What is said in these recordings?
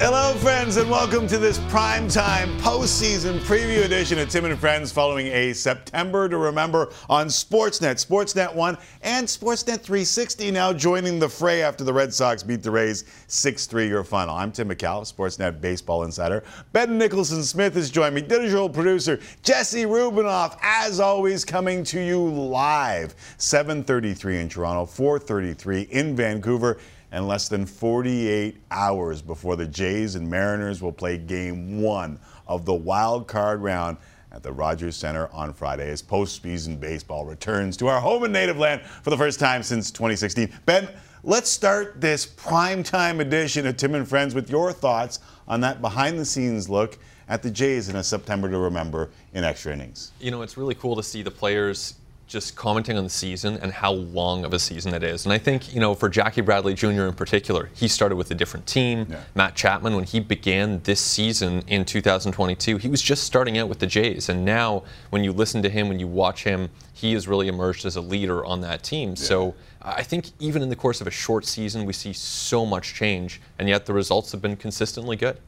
Hello, friends, and welcome to this primetime postseason preview edition of Tim and Friends following a September to remember on Sportsnet, Sportsnet 1, and Sportsnet 360 now joining the fray after the Red Sox beat the Rays 6 3 year final. I'm Tim Micallef, Sportsnet Baseball Insider. Ben Nicholson Smith has joined me, digital producer Jesse Rubinoff, as always, coming to you live. 7.33 in Toronto, 4.33 in Vancouver and less than 48 hours before the Jays and Mariners will play game one of the wild card round at the Rogers Center on Friday as postseason baseball returns to our home and native land for the first time since 2016. Ben, let's start this primetime edition of Tim and Friends with your thoughts on that behind the scenes look at the Jays in a September to remember in extra innings. You know, it's really cool to see the players just commenting on the season and how long of a season it is. And I think, you know, for Jackie Bradley Jr. in particular, he started with a different team. Yeah. Matt Chapman, when he began this season in 2022, he was just starting out with the Jays. And now, when you listen to him, when you watch him, he has really emerged as a leader on that team. Yeah. So I think even in the course of a short season, we see so much change, and yet the results have been consistently good.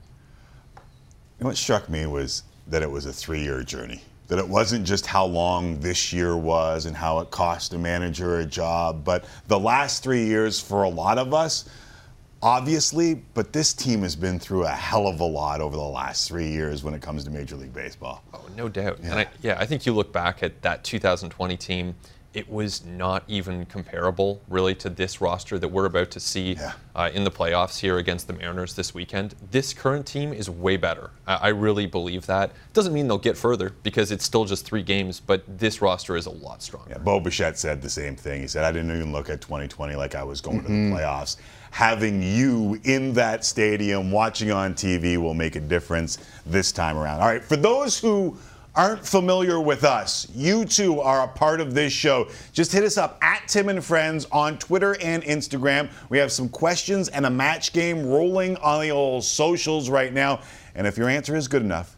Know, what struck me was that it was a three year journey that it wasn't just how long this year was and how it cost a manager a job, but the last three years for a lot of us, obviously, but this team has been through a hell of a lot over the last three years when it comes to Major League Baseball. Oh, no doubt. Yeah. And I, yeah, I think you look back at that 2020 team it was not even comparable, really, to this roster that we're about to see yeah. uh, in the playoffs here against the Mariners this weekend. This current team is way better. I, I really believe that. Doesn't mean they'll get further because it's still just three games, but this roster is a lot stronger. Yeah, Bo Bichette said the same thing. He said, I didn't even look at 2020 like I was going mm-hmm. to the mm-hmm. playoffs. Having you in that stadium watching on TV will make a difference this time around. All right, for those who aren't familiar with us, you too are a part of this show. Just hit us up at Tim and Friends on Twitter and Instagram. We have some questions and a match game rolling on the old socials right now. And if your answer is good enough,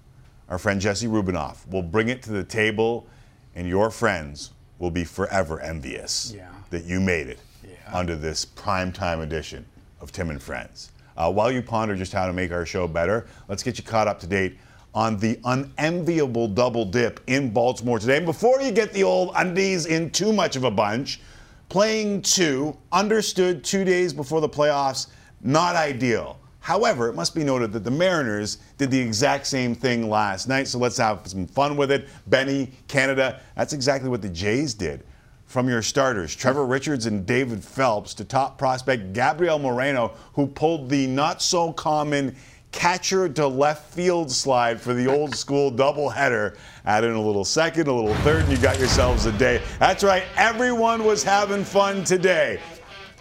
our friend Jesse Rubinoff will bring it to the table, and your friends will be forever envious yeah. that you made it yeah. under this primetime edition of Tim and Friends. Uh, while you ponder just how to make our show better, let's get you caught up to date on the unenviable double dip in Baltimore today. And before you get the old undies in too much of a bunch, playing two, understood two days before the playoffs, not ideal. However, it must be noted that the Mariners did the exact same thing last night, so let's have some fun with it. Benny, Canada, that's exactly what the Jays did. From your starters, Trevor Richards and David Phelps, to top prospect Gabriel Moreno, who pulled the not so common catcher to left field slide for the old school doubleheader. Add in a little second, a little third, and you got yourselves a day. That's right, everyone was having fun today.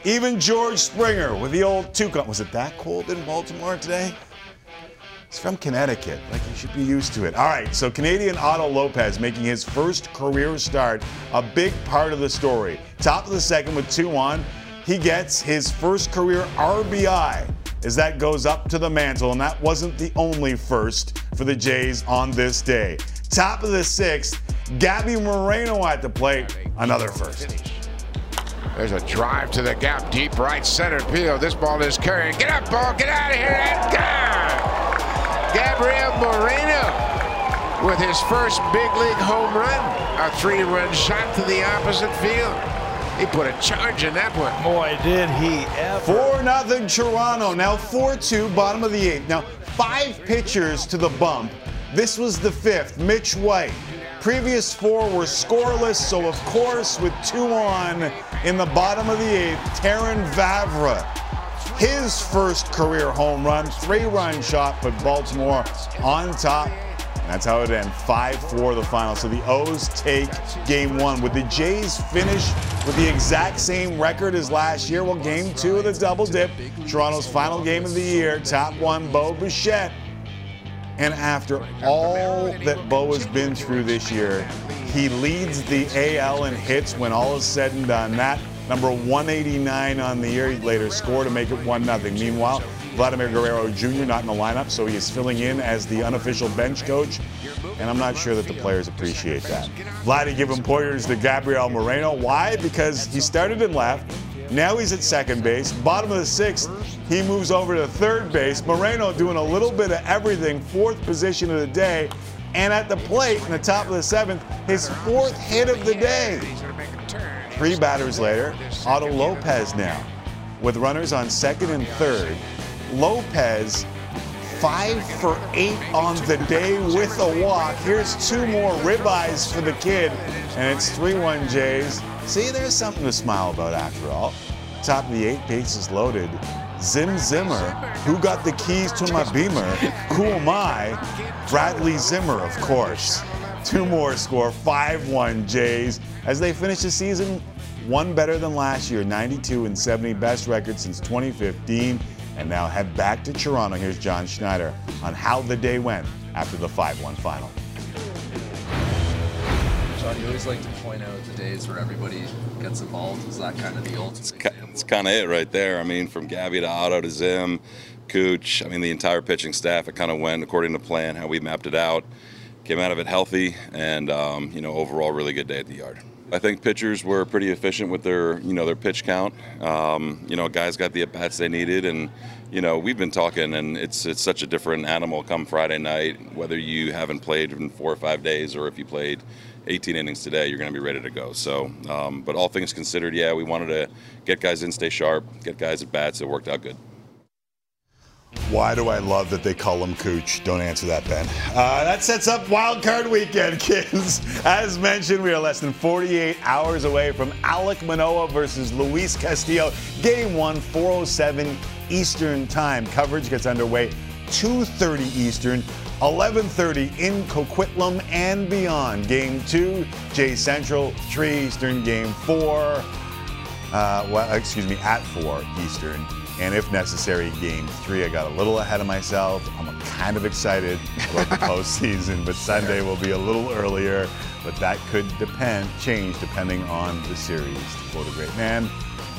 Even George Springer with the old two toucan. Was it that cold in Baltimore today? He's from Connecticut. Like, you should be used to it. All right, so Canadian Otto Lopez making his first career start, a big part of the story. Top of the second with two on, he gets his first career RBI as that goes up to the mantle, and that wasn't the only first for the Jays on this day. Top of the sixth, Gabby Moreno at the plate, another first. There's a drive to the gap, deep right center field. This ball is carrying. Get up, ball, get out of here, gone! Gabriel Moreno with his first big league home run. A three-run shot to the opposite field. He put a charge in that one. Boy, did he ever. 4 nothing Toronto. Now 4 2, bottom of the eighth. Now, five pitchers to the bump. This was the fifth. Mitch White. Previous four were scoreless, so of course, with two on in the bottom of the eighth, Terrin Vavra. His first career home run, three run shot, put Baltimore on top that's how it ends 5 4 the final. So the O's take game one. Would the Jays finish with the exact same record as last year? Well, game two of the double dip, Toronto's final game of the year, top one, Bo Bichette. And after all that Bo has been through this year, he leads the AL in hits when all is said and done. That number 189 on the year. He later scored to make it 1 0. Meanwhile, Vladimir Guerrero Jr. not in the lineup, so he is filling in as the unofficial bench coach. And I'm not sure that the players appreciate that. Vladdy giving pointers to Gabriel Moreno. Why? Because he started in left, Now he's at second base. Bottom of the sixth, he moves over to third base. Moreno doing a little bit of everything, fourth position of the day. And at the plate in the top of the seventh, his fourth hit of the day. Three batters later, Otto Lopez now. With runners on second and third, Lopez five for eight on the day with a walk. Here's two more ribeyes for the kid, and it's 3-1 Jays. See, there's something to smile about after all. Top of the eight, bases loaded. Zim Zimmer, who got the keys to my Beamer? Who am I? Bradley Zimmer, of course. Two more score, 5-1 Jays. As they finish the season, one better than last year, 92 and 70, best record since 2015. And now head back to Toronto. Here's John Schneider on how the day went after the 5-1 final. John, you always like to point out the days where everybody gets involved. Is that kind of the ultimate? It's kind of it right there. I mean, from Gabby to Otto to Zim, Cooch, I mean, the entire pitching staff, it kind of went according to plan, how we mapped it out. Came out of it healthy, and, um, you know, overall, really good day at the yard. I think pitchers were pretty efficient with their, you know, their pitch count. Um, you know, guys got the at bats they needed, and you know, we've been talking, and it's it's such a different animal come Friday night. Whether you haven't played in four or five days, or if you played 18 innings today, you're going to be ready to go. So, um, but all things considered, yeah, we wanted to get guys in, stay sharp, get guys at bats. It worked out good. Why do I love that they call him Cooch? Don't answer that, Ben. Uh, that sets up Wild Card Weekend, kids. As mentioned, we are less than 48 hours away from Alek Manoah versus Luis Castillo. Game one, 4:07 Eastern Time. Coverage gets underway 2:30 Eastern. 11:30 in Coquitlam and beyond. Game two, Jay Central, 3 Eastern. Game four, uh, well, excuse me, at 4 Eastern and if necessary, game three. I got a little ahead of myself. I'm kind of excited about the postseason, but Sunday will be a little earlier. But that could depend, change depending on the series. To quote a great man,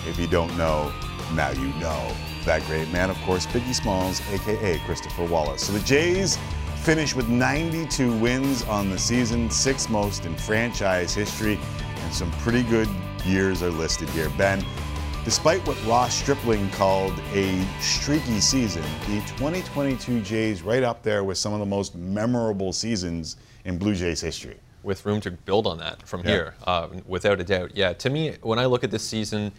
if you don't know, now you know. That great man, of course, Biggie Smalls, aka Christopher Wallace. So the Jays finish with 92 wins on the season, sixth most in franchise history, and some pretty good years are listed here. Ben, Despite what Ross Stripling called a streaky season, the 2022 Jays right up there with some of the most memorable seasons in Blue Jays history. With room to build on that from yeah. here, uh, without a doubt. Yeah, to me, when I look at this season,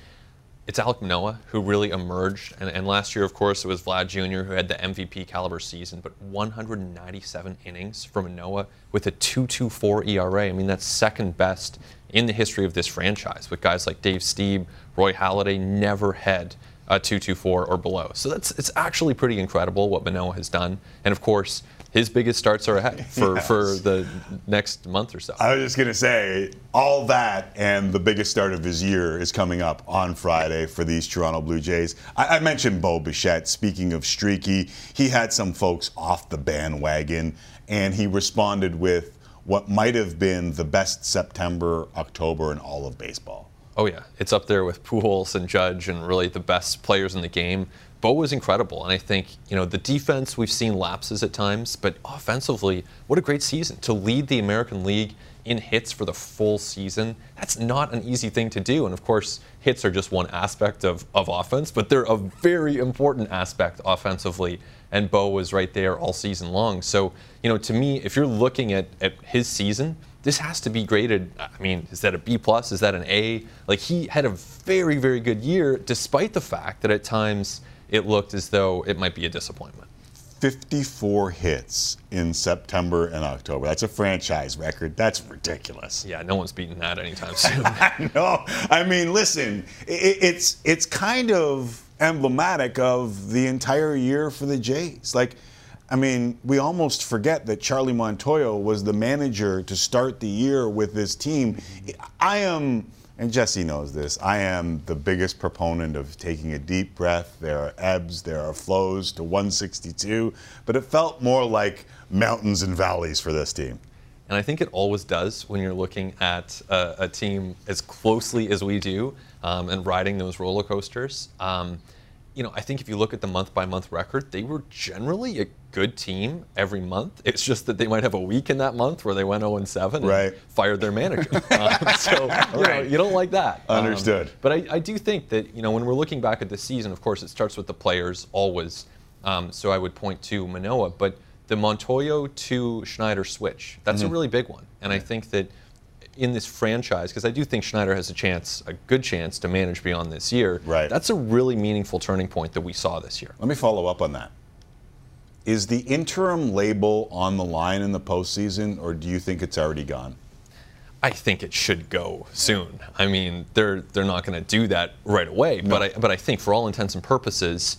it's Alek Manoah who really emerged. And, and, last year, of course, it was Vlad Jr. who had the MVP caliber season, but 197 innings from Manoah with a 2.24 ERA. I mean, that's second best in the history of this franchise with guys like Dave Stieb, Roy Halladay never had a 224 or below. So that's it's actually pretty incredible what Manoah has done. And of course, his biggest starts are ahead for, yes. for the next month or so. I was just going to say, all that and the biggest start of his year is coming up on Friday for these Toronto Blue Jays. I, I mentioned Bo Bichette. Speaking of streaky, he had some folks off the bandwagon, and he responded with what might have been the best September, October in all of baseball. Oh yeah, it's up there with Pujols and Judge and really the best players in the game. Bo was incredible, and I think you know the defense we've seen lapses at times, but offensively, what a great season to lead the American League in hits for the full season. That's not an easy thing to do, and of course, hits are just one aspect of, of offense, but they're a very important aspect offensively. And Bo was right there all season long. So you know, to me, if you're looking at, at his season this has to be graded. I mean, is that a B plus? Is that an A? Like he had a very, very good year, despite the fact that at times it looked as though it might be a disappointment. 54 hits in September and October. That's a franchise record. That's ridiculous. Yeah, no one's beating that anytime soon. no, I mean, listen, it, it's it's kind of emblematic of the entire year for the Jays. Like I mean, we almost forget that Charlie Montoyo was the manager to start the year with this team. I am, and Jesse knows this, I am the biggest proponent of taking a deep breath. There are ebbs, there are flows to 162, but it felt more like mountains and valleys for this team. And I think it always does when you're looking at a, a team as closely as we do um, and riding those roller coasters. Um, you know, I think if you look at the month by month record, they were generally a good team every month. It's just that they might have a week in that month where they went 0 7 Right. and fired their manager. Um, so, you, know, you don't like that. Um, Understood. but I, I do think that, you know, when we're looking back at the season, of course, it starts with the players always. Um, so I would point to Manoah, but the Montoyo to Schneider switch, that's Mm-hmm. a really big one. And I think that in this franchise, because I do think Schneider has a chance, a good chance to manage beyond this year. Right. That's a really meaningful turning point that we saw this year. Let me follow up on that. Is the interim label on the line in the postseason, or do you think it's already gone? I think it should go soon. I mean, they're they're not going to do that right away, but I but I think for all intents and purposes,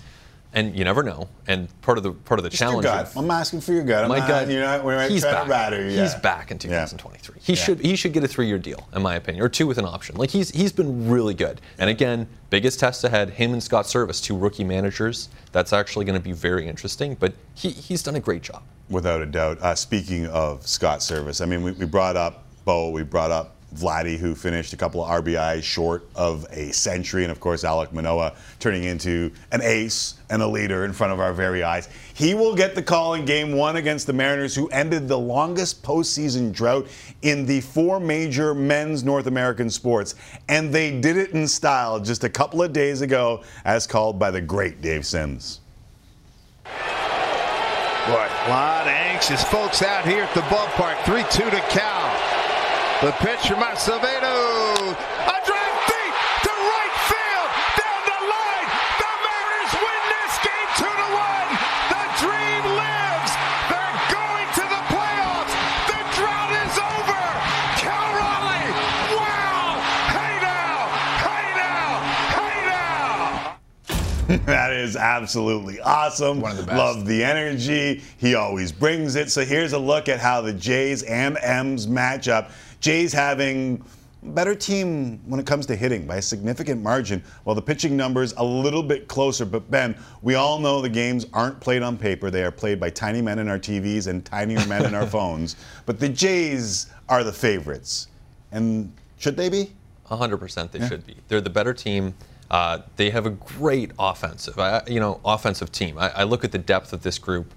and you never know. And part of the part of the Just your challenge. gut. of- I'm asking for your gut. I'm my not, gut, You're not, we're he's back. batter you. He's back in Yeah. 2023. He Yeah. should he should get a three-year deal, in my opinion, or two with an option. Like he's he's been really good. And again, biggest test ahead. Him and Scott Servais, two rookie managers. That's actually going to be very interesting. But he, he's done a great job. Without a doubt. Uh, speaking of Scott Servais, I mean, we, we brought up Bo, we brought up Vladdy, who finished a couple of RBIs short of a century, and of course, Alek Manoah turning into an ace and a leader in front of our very eyes. He will get the call in game one against the Mariners, who ended the longest postseason drought in the four major men's North American sports. And they did it in style just a couple of days ago, as called by the great Dave Sims. Boy, a lot of anxious folks out here at the ballpark. 3 2 to Cal. The pitch from Acevedo. A drive deep to right field. Down the line. The Mariners win this game 2 to 1. The dream lives. They're going to the playoffs. The drought is over. Cal Raleigh. Wow. Hey now. Hey now. Hey now. That is absolutely awesome. One of the best. Love the energy. He always brings it. So here's a look at how the Jays and M's match up. Jays having better team when it comes to hitting by a significant margin, while the pitching numbers a little bit closer. But Ben, we all know the games aren't played on paper. They are played by tiny men in our TVs and tinier men in our phones. But the Jays are the favorites. And should they be? 100% they should be. They're the better team. Uh, they have a great offensive, I, you know, offensive team. I, I look at the depth of this group: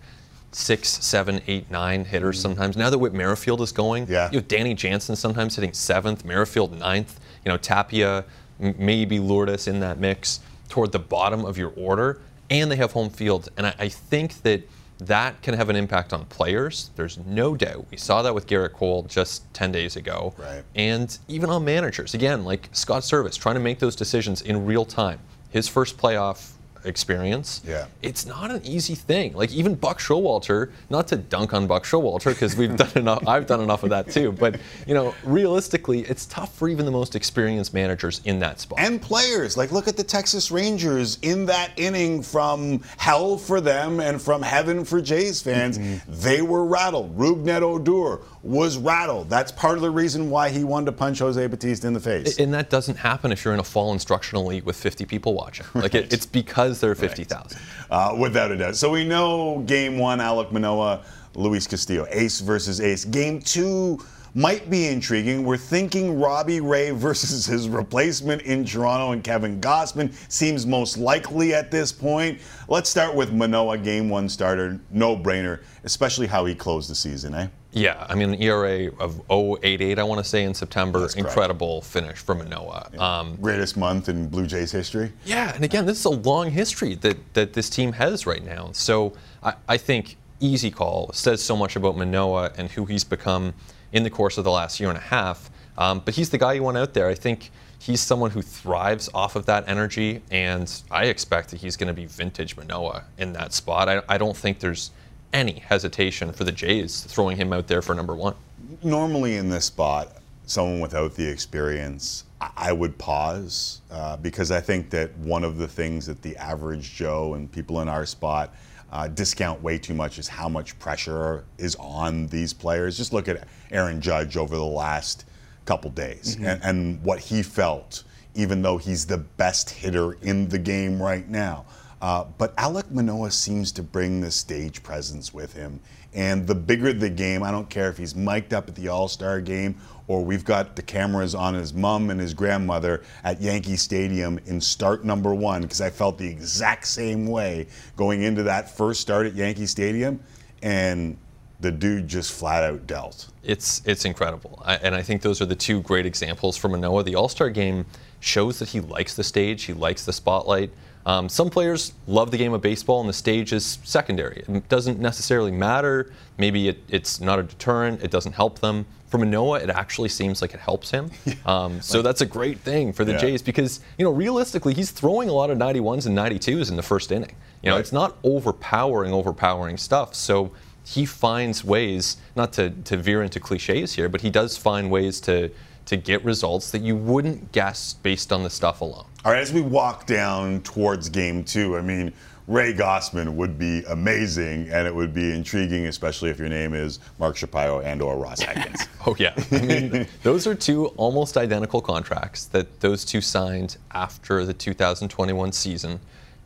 six, seven, eight, nine hitters mm-hmm. sometimes. Now that Whit Merrifield is going, Yeah. you know, Danny Jansen sometimes hitting seventh, Merrifield ninth. You know, Tapia, m- maybe Lourdes in that mix toward the bottom of your order, and they have home field. And I, I think that that can have an impact on players. There's no doubt. We saw that with Gerrit Cole just 10 days ago. Right. And even on managers, again, like Scott Servais, trying to make those decisions in real time. His first playoff experience. Yeah. It's not an easy thing. Like even Buck Showalter, not to dunk on Buck Showalter because we've done enough. I've done enough of that too. But you know, realistically, it's tough for even the most experienced managers in that spot. and players. Like, look at the Texas Rangers in that inning from hell for them and from heaven for Jays fans. Mm-hmm. They were rattled. Rougned Odor was rattled. That's part of the reason why he wanted to punch Jose Bautista in the face. and that doesn't happen if you're in a fall instructional league with 50 people watching. Like it, it's because are 50,000. uh, without a doubt. So we know game one, Alek Manoah, Luis Castillo, ace versus ace. Game two might be intriguing. We're thinking Robbie Ray versus his replacement in Toronto and Kevin Gausman seems most likely at this point. Let's start with Manoah, game one starter, no brainer, especially how he closed the season, eh? Yeah, I mean, an ERA of 088, I want to say, in September. Incredible finish from Manoah. Um, Greatest month in Blue Jays history. yeah, and again, this is a long history that, that this team has right now. So I, I think easy call says so much about Manoah and who he's become in the course of the last year and a half. Um, but he's the guy you want out there. I think he's someone who thrives off of that energy, and I expect that he's going to be vintage Manoah in that spot. I, I don't think there's any hesitation for the Jays throwing him out there for number one. normally in this spot, someone without the experience, I- I would pause uh, because I think that one of the things that the average Joe and people in our spot uh, discount way too much is how much pressure is on these players. Just look at Aaron Judge over the last couple days and, and what he felt, even though he's the best hitter in the game right now. Uh, but Alek Manoah seems to bring the stage presence with him. And the bigger the game, I don't care if he's mic'd up at the All Star game or we've got the cameras on his mom and his grandmother at Yankee Stadium in start number one, because I felt the exact same way going into that first start at Yankee Stadium. And the dude just flat out dealt. It's it's incredible, I, and I think those are the two great examples for Manoah. The All Star game shows that he likes the stage, he likes the spotlight. Um, some players love the game of baseball, and the stage is secondary. It doesn't necessarily matter. Maybe it, it's not a deterrent. It doesn't help them. For Manoah, it actually seems like it helps him. Um, so that's a great thing for the Yeah. Jays because you know realistically, he's throwing a lot of 91s and 92s in the first inning. You know, Right. it's not overpowering, overpowering stuff. So he finds ways not to, to veer into cliches here, but he does find ways to to get results that you wouldn't guess based on the stuff alone. All right, as we walk down towards game two, I mean, Ray Gausman would be amazing and it would be intriguing, especially if your name is Mark Shapiro and or Ross Atkins. Oh yeah, I mean those are two almost identical contracts that those two signed after the 2021 season,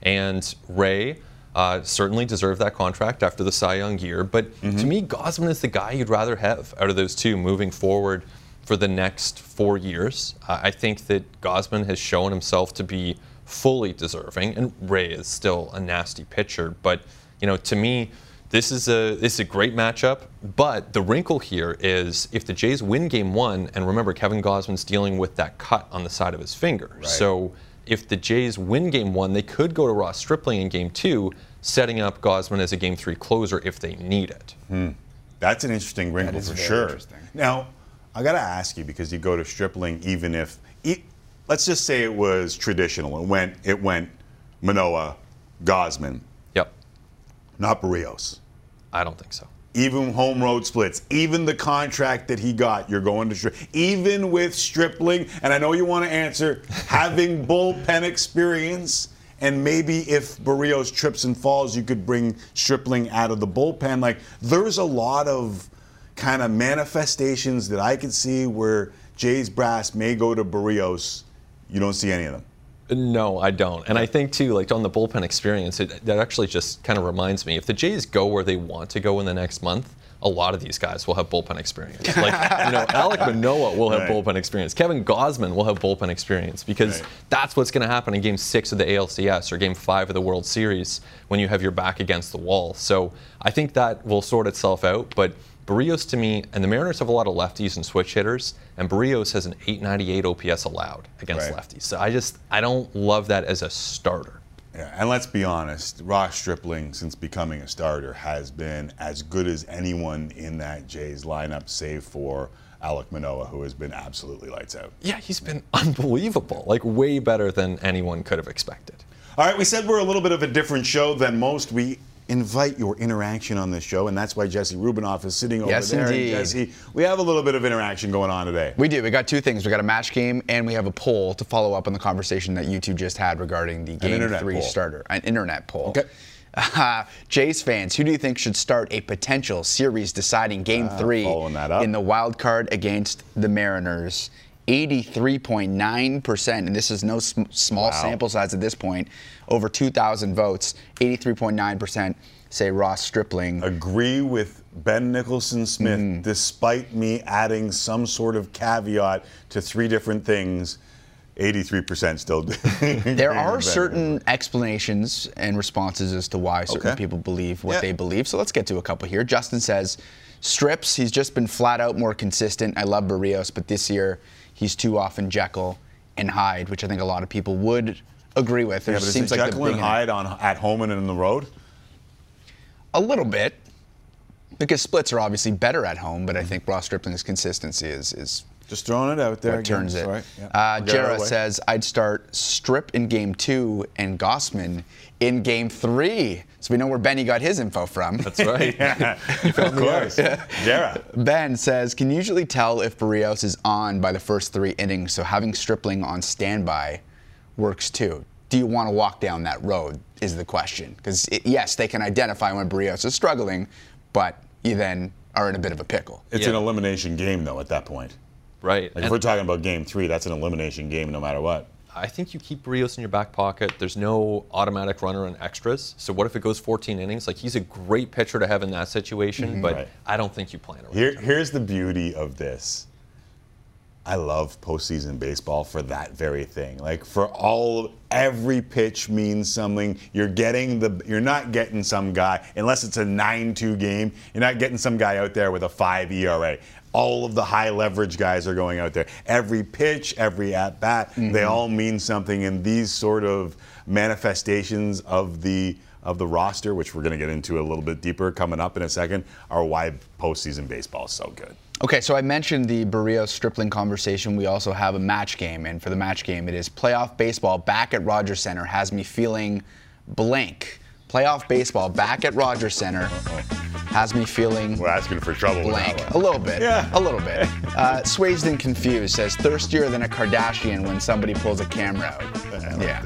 and Ray. Uh, certainly deserved that contract after the Cy Young year, but to me, Gausman is the guy you'd rather have out of those two moving forward for the next four years. Uh, I think that Gausman has shown himself to be fully deserving, and Ray is still a nasty pitcher. But you know, to me, this is a this is a great matchup. But the wrinkle here is if the Jays win Game One, and remember Kevin Gausman's dealing with that cut on the side of his finger, so if the Jays win Game One, they could go to Ross Stripling in Game Two, setting up Gausman as a Game Three closer if they need it. That's an interesting wrinkle for sure. Now, I got to ask you because you go to Stripling, even if e- let's just say it was traditional. It went it went Manoah, Gausman, Yep, not Berrios. I don't think so. Even home road splits, even the contract that he got, you're going to Stripling. Even with Stripling, and I know you want to answer, having bullpen experience, and maybe if Berrios trips and falls, you could bring Stripling out of the bullpen. Like, there's a lot of kind of manifestations that I could see where Jay's brass may go to Berrios. You don't see any of them. No, I don't. And I think too, like on the bullpen experience, it, that actually just kind of reminds me if the Jays go where they want to go in the next month, a lot of these guys will have bullpen experience. Like, you know, Alek Manoah will have Right. bullpen experience. Kevin Gausman will have bullpen experience because Right. that's what's going to happen in game six of the ALCS or game five of the World Series when you have your back against the wall. So I think that will sort itself out. But Berrios to me, and the Mariners have a lot of lefties and switch hitters, and Berrios has an 898 OPS allowed against Right. lefties. So I just, I don't love that as a starter. Yeah, and let's be honest, Ross Stripling, since becoming a starter, has been as good as anyone in that Jays lineup, save for Alek Manoah, who has been absolutely lights out. Yeah, he's been unbelievable. Like way better than anyone could have expected. All right, we said we're a little bit of a different show than most. We invite your interaction on this show, and that's why Jesse Rubinoff is sitting over Yes, there. Indeed. Jesse, we have a little bit of interaction going on today. We do. We got two things. We got a match game, and we have a poll to follow up on the conversation that you two just had regarding the game three poll. starter, an internet poll. Okay. Uh, Jays fans, who do you think should start a potential series deciding game three that up. in the wild card against the Mariners? 83.9%, and this is no sm- small Wow. sample size at this point, over 2,000 votes. 83.9% say Ross Stripling. Agree with Ben Nicholson Smith, Mm-hmm. despite me adding some sort of caveat to three different things. 83% still do. There are certain explanations and responses as to why certain Okay. people believe what Yeah. they believe. So let's get to a couple here. Justin says, strips, he's just been flat out more consistent. I love Berrios, but this year he's too often Jekyll and Hyde, which I think a lot of people would agree with. There Yeah, but is seems it like Jekyll and Hyde on at home and in the road? a little bit. Because splits are obviously better at home, but I think Ross Stripling's consistency is is Just throwing it out there. what again. turns it. Sorry. Yeah. Uh, We'll get Jara says I'd start Strip in game two and Gausman in game three. So we know where Benny got his info from. That's right. Yeah, of course. Jara. Ben says, can usually tell if Berrios is on by the first three innings, so having Stripling on standby works too. Do you want to walk down that road? Is the question. Because yes, they can identify when Berrios is struggling, but you then are in a bit of a pickle. It's Yeah. an elimination game, though, at that point. Right. Like, if And- we're talking about game three, that's an elimination game no matter what. I think you keep Rios in your back pocket. There's no automatic runner and extras. So what if it goes 14 innings? Like he's a great pitcher to have in that situation, mm-hmm. but Right. I don't think you plan around. Here, here's the beauty of this. I love postseason baseball for that very thing. Like for all, every pitch means something. You're getting the, you're not getting some guy unless it's a 9-2 game. You're not getting some guy out there with a five ERA. All of the high leverage guys are going out there. Every pitch, every at bat, they mm-hmm. all mean something. And these sort of manifestations of the of the roster, which we're going to get into a little bit deeper coming up in a second, are why postseason baseball is so good. Okay, so I mentioned the Berrios Stripling conversation. We also have a match game, and for the match game, it is playoff baseball back at Rogers Center has me feeling blank. Playoff baseball back at Rogers Center has me feeling We're asking for trouble blank. A little bit. Yeah. A little bit. Uh, and Confused says thirstier than a Kardashian when somebody pulls a camera out. Yeah.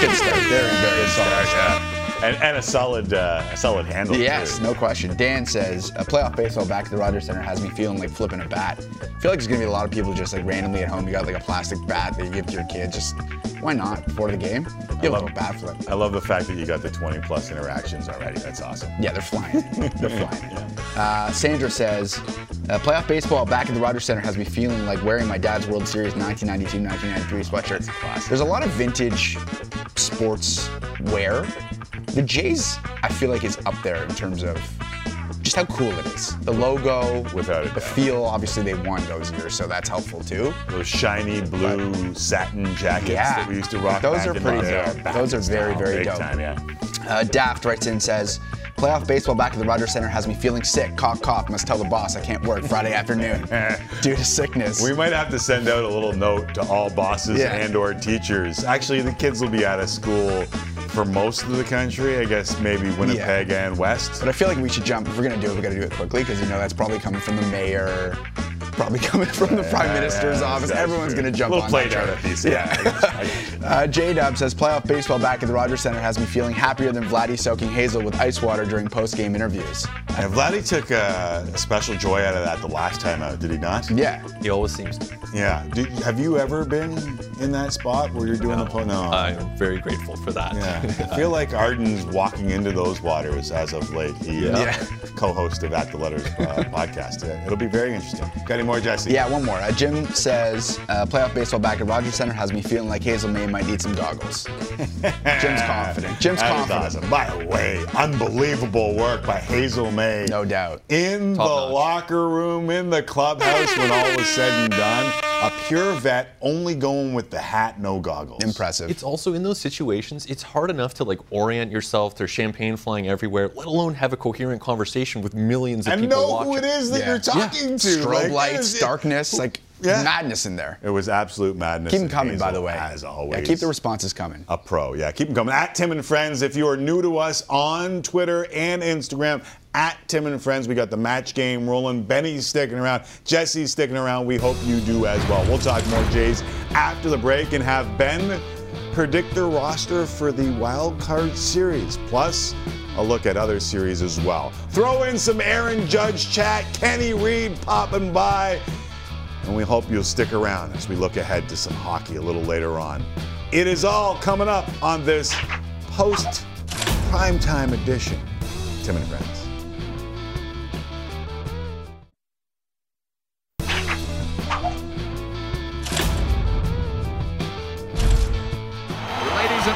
Good start. Very, very solid. Yeah. And, and a solid, uh, a solid handle. Yes, too. no question. Dan says a playoff baseball back at the Rogers Center has me feeling like flipping a bat. I feel like there's gonna be a lot of people just like randomly at home. You got like a plastic bat that you give to your kid. Just why not before the game? You have a bat flip. I love the fact that you got the 20 plus interactions already. That's awesome. Yeah, they're flying. they're flying. Uh, Sandra says, uh, playoff baseball back at the Rogers Center has me feeling like wearing my dad's World Series 1992-1993 sweatshirt. There's a lot of vintage sports wear. The Jays, I feel like, is up there in terms of just how cool it is. The logo, Without a the feel. Obviously, they won those years, so that's helpful too. Those shiny blue satin jackets Yeah. that we used to rock. Those are pretty dope. Those are very, very dope. Time, yeah. Uh, Daft writes in says, playoff baseball back at the Rogers Center has me feeling sick. Cough, cough. Must tell the boss I can't work Friday afternoon due to sickness. We might have to send out a little note to all bosses Yeah. and or teachers. Actually, the kids will be out of school for most of the country. I guess maybe Winnipeg and West. But I feel like we should jump. If we're gonna do it, we gotta do it quickly because you know that's probably coming from the mayor, probably coming from the prime Yeah, minister's yeah, office. Everyone's true. gonna jump little on play that down train. at these. Yeah. Uh, J Dub says playoff baseball back at the Rogers Center has me feeling happier than Vladdy soaking Hazel with ice water during post-game interviews. And Vladdy took a, a special joy out of that the last time out, did he not? Yeah. He always seems to. Yeah. Do, have you ever been in that spot where you're doing the po- No. I'm very grateful for that. yeah. I feel like Arden's walking into those waters as of late. He, uh, Yeah. co-host of At the Letters uh, podcast. It'll be very interesting. Got any more, Jesse? Yeah, one more. Uh, Jim says uh, playoff baseball back at Rogers Center has me feeling like Hazel May might need some goggles. Jim's confident. Jim's That is confident. awesome. By the way, unbelievable work by Hazel May. No doubt. In Top the notch. locker room, in the clubhouse, when all was said and done, a pure vet only going with the hat, no goggles. Impressive. It's also in those situations, it's hard enough to like orient yourself. There's champagne flying everywhere, let alone have a coherent conversation with millions of And people And know watching. who it is that Yeah. you're talking to. Strobe Like, lights, is- darkness, like Yeah. madness in there. It was absolute madness. Keep them and coming, by the way. As always. Yeah, keep the responses coming. a pro. Yeah, keep them coming. At Tim and Friends, if you are new to us on Twitter and Instagram, at Tim and Friends, we got the match game rolling. Benny's sticking around. Jesse's sticking around. We hope you do as well. We'll talk more Jays after the break and have Ben predict their roster for the wild card series. Plus, a look at other series as well. Throw in some Aaron Judge chat, Kenny Reed popping by. And we hope you'll stick around as we look ahead to some hockey a little later on. It is all coming up on this post primetime edition. Tim and Friends.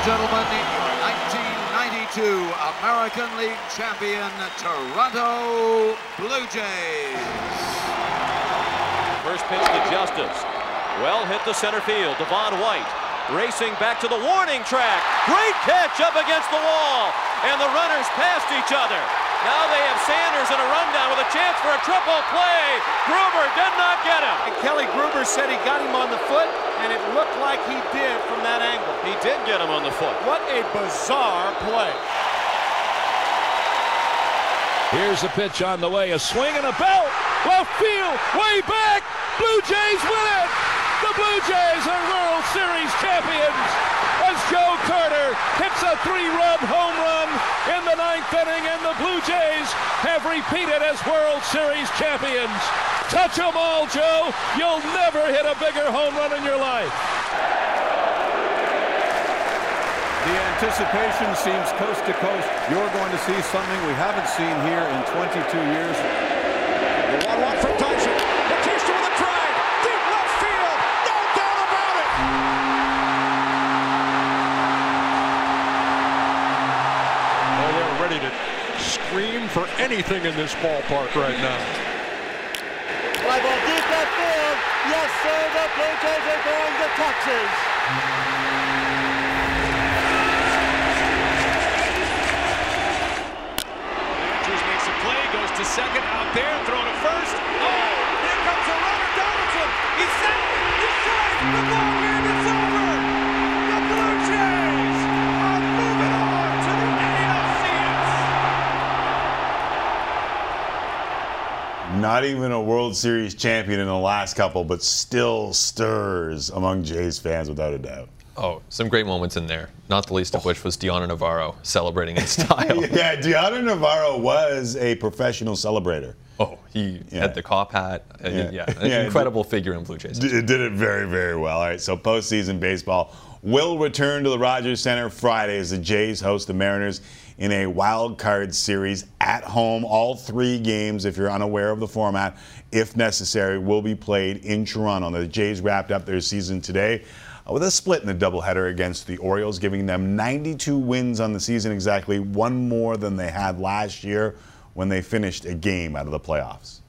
Gentlemen, 1992 American League champion Toronto Blue Jays. First pitch to Justice. Well hit to center field. Devon White racing back to the warning track. Great catch up against the wall. And the runners passed each other. Now they have Sanders in a rundown with a chance for a triple play. Gruber did not get him. And Kelly Gruber said he got him on the foot, and it looked like he did from that angle. He did get him on the foot. What a bizarre play. Here's the pitch on the way. A swing and a belt. Left field. Way back. Blue Jays win it. The Blue Jays are World Series champions. As Joe Carter hits a three-run home run in the ninth inning, and the Blue Jays have repeated as World Series champions. Touch 'em all, Joe. You'll never hit a bigger home run in your life. The anticipation seems coast to coast. You're going to see something we haven't seen here in 22 years. The 1 1 from Tyson. For anything in this ballpark right now. Fly ball deep left field. Yes, sir. The Blue Jays are going to Texas. Andrus makes a play, goes to second, out there, throw to first. Oh, here comes a runner, Donaldson. He's safe. He's safe. The ball game is over. Not even a World Series champion in the last couple, but still stirs among Jays fans without a doubt. Oh, some great moments in there. Not the least of which was Dioner Navarro celebrating in style. yeah, Dioner Navarro was a professional celebrator. Oh, he Yeah. had the cop hat. Yeah. yeah, an Yeah, incredible figure in Blue Jays. D- It did it very, very well. All right, so postseason baseball will return to the Rogers Center Friday as the Jays host the Mariners in a wild card series at home. All three games, if you're unaware of the format, if necessary, will be played in Toronto. The Jays wrapped up their season today uh, with a split in the doubleheader against the Orioles, giving them 92 wins on the season, exactly one more than they had last year when they finished a game out of the playoffs.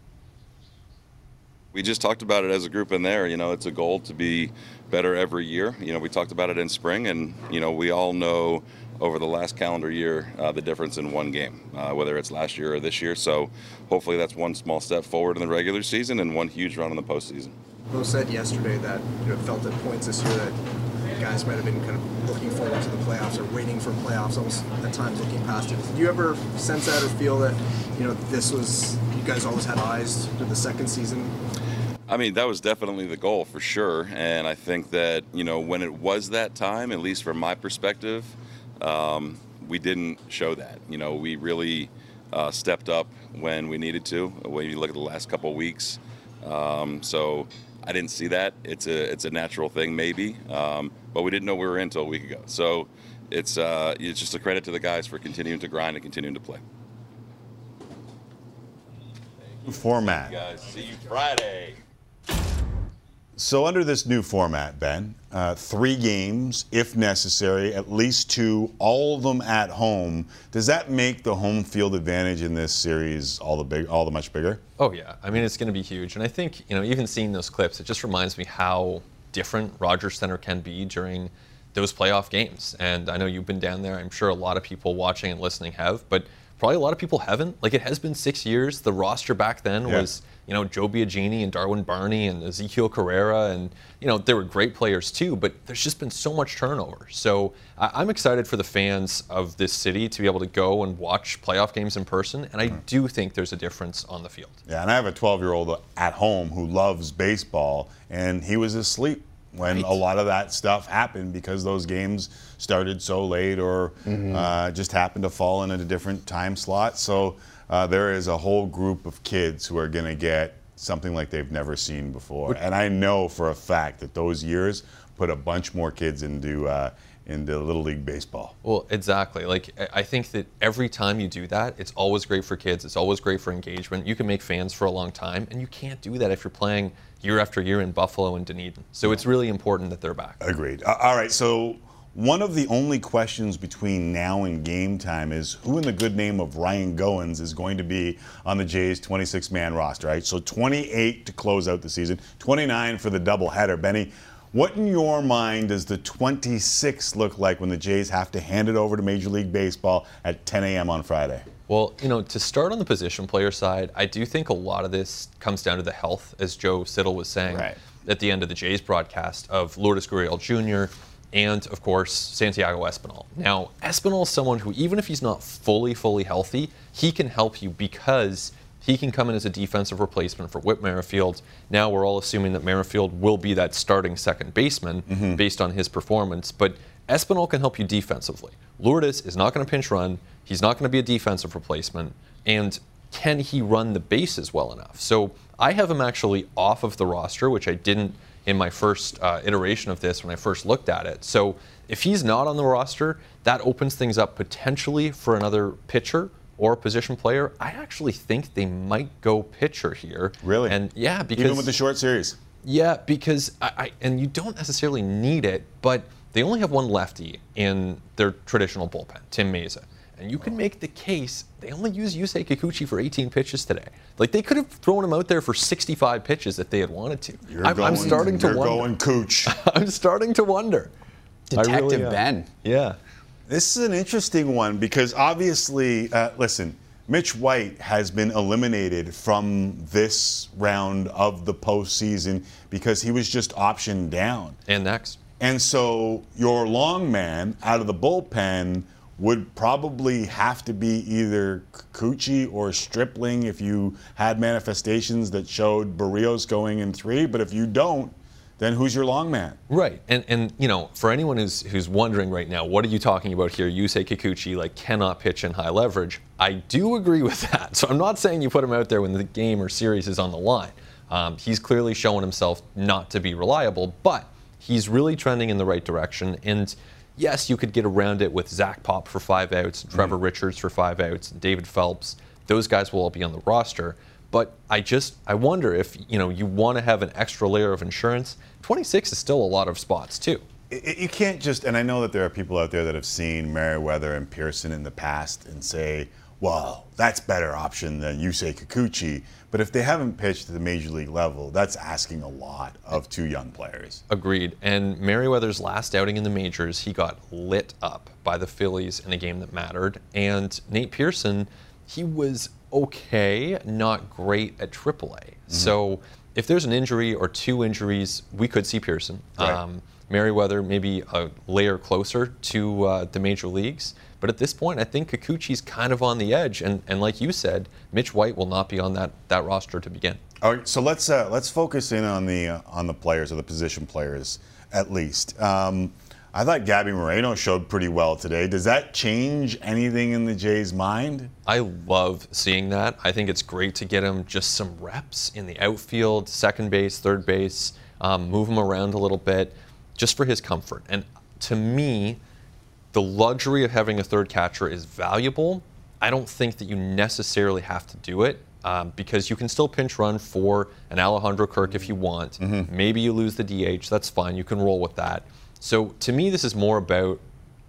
we just talked about it as a group in there. You know, it's a goal to be better every year. You know, we talked about it in spring, and you know, we all know over the last calendar year uh, the difference in one game, uh, whether it's last year or this year. So, hopefully, that's one small step forward in the regular season and one huge run in the postseason. Bo said yesterday that you know felt at points this year that guys might have been kind of looking forward to the playoffs or waiting for playoffs, almost at times looking past it. Did you ever sense that or feel that you know this was you guys always had eyes to the second season? I mean, that was definitely the goal for sure. And I think that, you know, when it was that time, at least from my perspective, um, we didn't show that. You know, we really uh, stepped up when we needed to, when you look at the last couple of weeks. Um, so I didn't see that. It's a, it's a natural thing, maybe. Um, but we didn't know we were in until a week ago. So it's, uh, it's just a credit to the guys for continuing to grind and continuing to play. Format. guys, see you Friday. So, under this new format, Ben, uh, three games, if necessary, at least two, all of them at home. Does that make the home field advantage in this series all the big, all the much bigger? Oh yeah, I mean it's going to be huge, and I think you know even seeing those clips, it just reminds me how different Rogers Center can be during those playoff games. And I know you've been down there. I'm sure a lot of people watching and listening have, but probably a lot of people haven't. Like it has been six years. The roster back then Yeah. was you know Joe Biagini and Darwin Barney and Ezekiel Carrera, and you know they were great players too. But there's just been so much turnover. So I- I'm excited for the fans of this city to be able to go and watch playoff games in person, and I do think there's a difference on the field. Yeah, and I have a 12 year old at home who loves baseball, and he was asleep when a lot of that stuff happened because those games started so late or uh, just happened to fall in at a different time slot. So uh, there is a whole group of kids who are going to get something like they've never seen before. And I know for a fact that those years put a bunch more kids into uh, into Little League baseball. Well, exactly. Like I- think that every time you do that, it's always great for kids. It's always great for engagement. You can make fans for a long time, and you can't do that if you're playing year after year in Buffalo and Dunedin. So it's really important that they're back. Agreed. All right, so one of the only questions between now and game time is who in the good name of Ryan Goins is going to be on the Jays 26 man roster, right? So 28 to close out the season, 29 for the doubleheader. Benny, what in your mind does the 26 look like when the Jays have to hand it over to Major League Baseball at 10 a.m. on Friday? Well, you know, to start on the position player side, I do think a lot of this comes down to the health, as Joe Siddall was saying at the end of the Jays broadcast, of Lourdes Gurriel Jr. and, of course, Santiago Espinal. Now, Espinal is someone who, even if he's not fully, fully healthy, he can help you because he can come in as a defensive replacement for Whit Merrifield. Now we're all assuming that Merrifield will be that starting second baseman mm-hmm. based on his performance, but Espinal can help you defensively. Lourdes is not going to pinch run. He's not going to be a defensive replacement. And can he run the bases well enough? So I have him actually off of the roster, which I didn't in my first uh, iteration of this when I first looked at it. So if he's not on the roster, that opens things up potentially for another pitcher or a position player. I actually think they might go pitcher here. Really? And yeah, because Even with the short series. yeah, because I, I and you don't necessarily need it, but they only have one lefty in their traditional bullpen, Tim Mayza. And you can make the case they only use Yusei Kikuchi for 18 pitches today. Like they could have thrown him out there for 65 pitches if they had wanted to. You're I'm, I'm starting to you're wonder. going Cooch. I'm starting to wonder. I really Detective. Ben. Yeah. This is an interesting one because obviously, uh, listen, Mitch White has been eliminated from this round of the postseason because he was just optioned down. And next. And so your long man out of the bullpen would probably have to be either Kikuchi or Stripling if you had manifestations that showed Berrios going in three. But if you don't, then who's your long man? Right, and and you know, for anyone who's who's wondering right now, what are you talking about here? You say Kikuchi like cannot pitch in high leverage. I do agree with that. So I'm not saying you put him out there when the game or series is on the line. Um, he's clearly shown himself not to be reliable, but he's really trending in the right direction. And yes, you could get around it with Zach Pop for five outs, mm. Trevor Richards for five outs, and David Phelps. Those guys will all be on the roster. But I just I wonder if you know you want to have an extra layer of insurance. 26 is still a lot of spots too. I- I- You can't just, and I know that there are people out there that have seen Merryweather and Pearson in the past and say, well, that's better option than you say Kikuchi. But if they haven't pitched at the major league level, that's asking a lot of two young players. Agreed. And Merryweather's last outing in the majors, he got lit up by the Phillies in a game that mattered. And Nate Pearson, he was okay, not great at AAA. So if there's an injury or two injuries, we could see Pearson. Right. Um, Merriweather maybe a layer closer to uh, the major leagues. But at this point, I think Kikuchi's kind of on the edge. And, and like you said, Mitch White will not be on that, that roster to begin. All right, so let's uh, let's focus in on the uh, on the players or the position players at least. Um, I thought Gabby Moreno showed pretty well today. Does that change anything in the Jays' mind? I love seeing that. I think it's great to get him just some reps in the outfield, second base, third base, um, move him around a little bit, just for his comfort. And to me, the luxury of having a third catcher is valuable. I don't think that you necessarily have to do it um, because you can still pinch run for an Alejandro Kirk if you want. Maybe you lose the DH, that's fine. You can roll with that. So to me, this is more about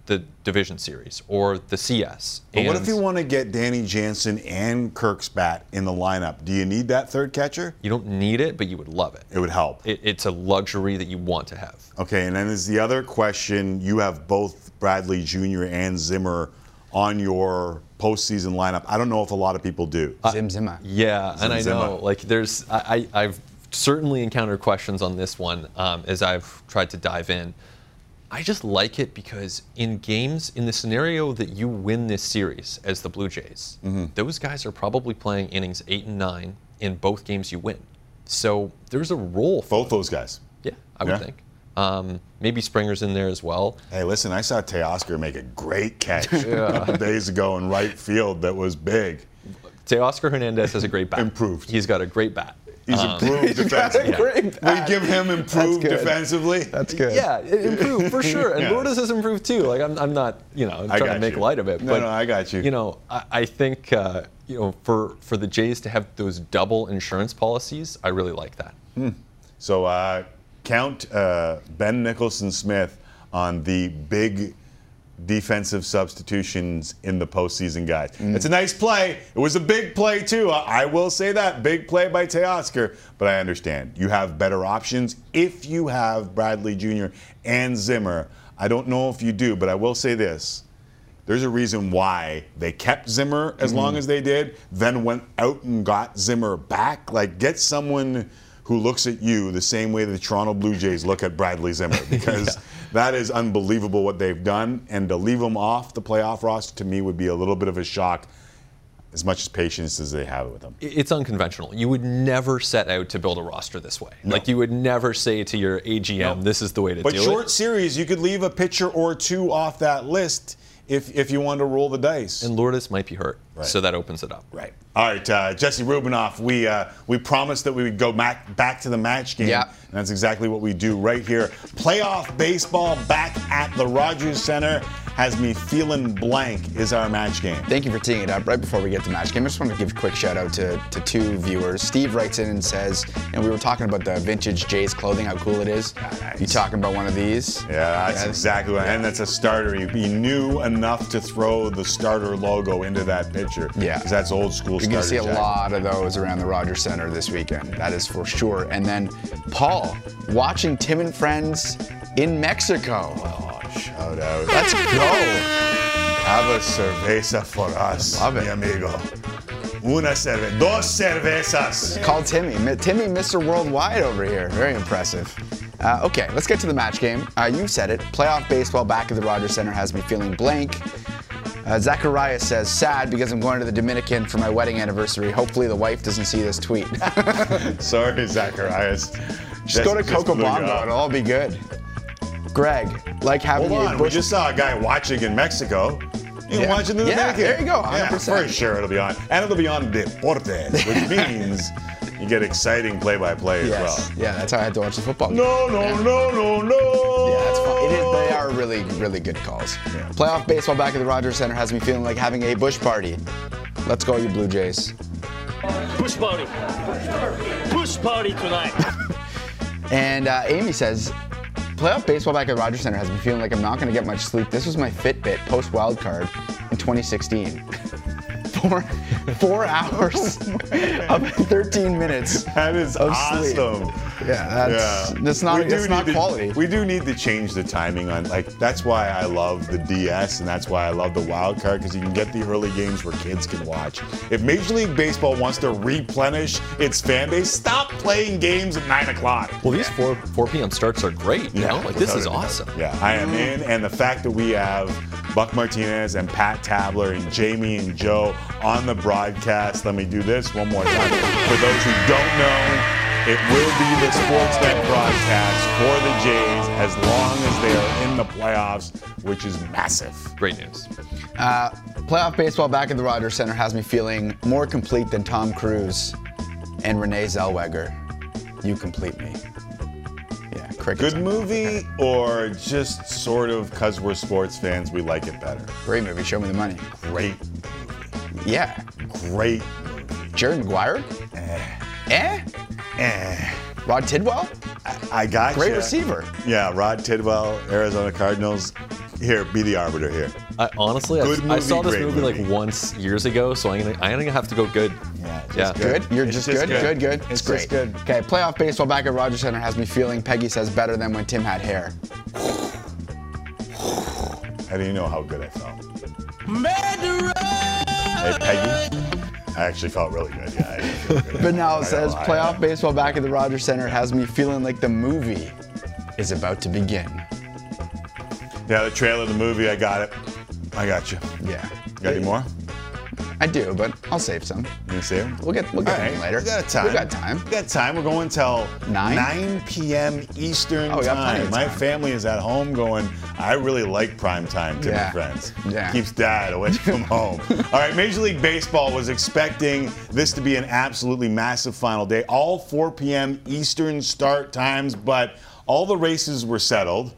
the division series or the CS. But what if you want to get Danny Jansen and Kirk's bat in the lineup? Do you need that third catcher? You don't need it, but you would love it. It would help. It, it's a luxury that you want to have. Okay, and then is the other question you have both Bradley Jr. and Zimmer on your postseason lineup. I don't know if a lot of people do. Zim Zimmer. Yeah, and I Zim know, like, there's, I, I, I've certainly encountered questions on this one um, as I've tried to dive in. I just like it because in games, in the scenario that you win this series as the Blue Jays, Mm-hmm. those guys are probably playing innings eight and nine in both games you win. So there's a role for Both those guys. Yeah, I would Yeah. think. Um, maybe Springer's in there as well. Hey, listen, I saw Teoscar make a great catch a couple days ago in right field that was big. Teoscar Hernandez has a great bat. Improved. He's got a great bat. He's Um, improved defensively. great We give him improved good. defensively. That's good. Yeah, it improved for sure, and Yeah. Lourdes has improved too. Like I'm, I'm not, you know, I'm trying to make you. light of it. No, but, no, I got you. You know, I, I think, uh, you know, for for the Jays to have those double insurance policies, I really like that. So uh, count uh, Ben Nicholson Smith on the big defensive substitutions in the postseason, guys. Mm. It's a nice play. It was a big play too. I I will say that big play by Teoscar. But I understand you have better options if you have Bradley Jr. and Zimmer. I don't know if you do, but I will say this. There's a reason why they kept Zimmer as long mm. as they did, then went out and got Zimmer back. Like, get someone who looks at you the same way the Toronto Blue Jays look at Bradley Zimmer because that is unbelievable what they've done. And to leave them off the playoff roster to me would be a little bit of a shock, as much as patience as they have with them. It's unconventional. You would never set out to build a roster this way. Like you would never say to your AGM, "This is the way to But do it. But short series, you could leave a pitcher or two off that list if if you wanted to roll the dice. And Lourdes might be hurt. So that opens it up. Right. All right, uh, Jesse Rubinoff. We uh, we promised that we would go back back to the match game. Yeah. And that's exactly what we do right here. Playoff baseball back at the Rogers Center has me feeling blank. Is our match game? Thank you for teeing it up. Right before we get to match game, I just want to give a quick shout out to, to two viewers. Steve writes in and says, and we were talking about the vintage Jays clothing, how cool it is. You talking about one of these? Yeah, that's exactly what. And that's a starter. He knew enough to throw the starter logo into that picture. Yeah. Because that's old school. You're going to see a jacket. lot of those around the Rogers Center this weekend. That is for sure. And then Paul, watching Tim and Friends in Mexico. Oh, shout out. Let's go. Have a cerveza for us, Love it. mi amigo. Una cerveza, dos cervezas. Call Timmy. Timmy, Mr. Worldwide over here. Very impressive. Uh, okay, let's get to the match game. Uh, you said it. Playoff baseball back at the Rogers Center has me feeling blank. Uh, Zacharias says, sad because I'm going to the Dominican for my wedding anniversary. Hopefully the wife doesn't see this tweet. Sorry, Zacharias. Just go to Just blew It'll all be good. Greg, like having Hold a on, we just saw a guy watching in Mexico. You can Yeah. watch it in the Yeah, Dominican. there you go, Yeah, 100%. for sure it'll be on. And it'll be on Deportes, which means you get exciting play-by-play as yes. well. Yeah, that's how I had to watch the football game. No, no, Yeah. no, no, no. Yeah, that's fun. It is, they are really, really good calls. Playoff baseball back at the Rogers Center has me feeling like having a bush party. Let's go, you Blue Jays. Push party. Push party tonight. And uh, Amy says, playoff baseball back at Rogers Center has me feeling like I'm not going to get much sleep. This was my Fitbit post wild card in 2016. Four, four hours oh, of 13 minutes. That is of awesome. Sleep. Yeah, that's, that's not, We do that's need not to- quality. we do need to change the timing on like that's why I love the DS and that's why I love the wild card because you can get the early games where kids can watch. If Major League Baseball wants to replenish its fan base, stop playing games at nine o'clock. Well, these 4 4 p.m. starts are great. You know, like this is a doubt. awesome. Yeah, I am in, and the fact that we have Buck Martinez and Pat Tabler and Jamie and Joe on the broadcast. Let me do this one more time. For those who don't know, it will be the Sportsnet broadcast for the Jays as long as they are in the playoffs, which is massive. Great news. Uh, playoff baseball back at the Rogers Center has me feeling more complete than Tom Cruise and Renee Zellweger. You complete me. Yeah, cricket. Good movie, or just sort of because we're sports fans, we like it better? Great movie. Show me the money. Great, Yeah. great. Jerry Maguire? Eh, Eh? Eh. Rod Tidwell? I got you. Great ya. receiver. Yeah, Rod Tidwell, Arizona Cardinals. Here, be the arbiter here. I, honestly, I, Good I saw this movie, movie. like once years ago, so I'm gonna, I'm gonna have to go good. Yeah, Yeah. Good? You're just, just good? good. Good, good. It's It's great. just good. Okay, playoff baseball back at Rogers Center has me feeling, Peggy says, better than when Tim had hair. How do you know how good I felt? Hey, Peggy. I actually felt really good. Yeah. I did feel good. But now it says lie. playoff baseball back at the Rogers Center has me feeling like the movie is about to begin. Yeah, the trailer of the movie. I got it. I got you. Yeah. You Got any more? I do, but I'll save some. You see? We'll get we'll get them later. We got time. We got time. We got time. We're going till Nine? 9 p.m. Eastern Oh, plenty time. My family is at home going, I really like prime time, to Yeah. and friends. Yeah. Keeps dad away from home. All right, Major League Baseball was expecting this to be an absolutely massive final day. All 4 p.m. Eastern start times, but all the races were settled.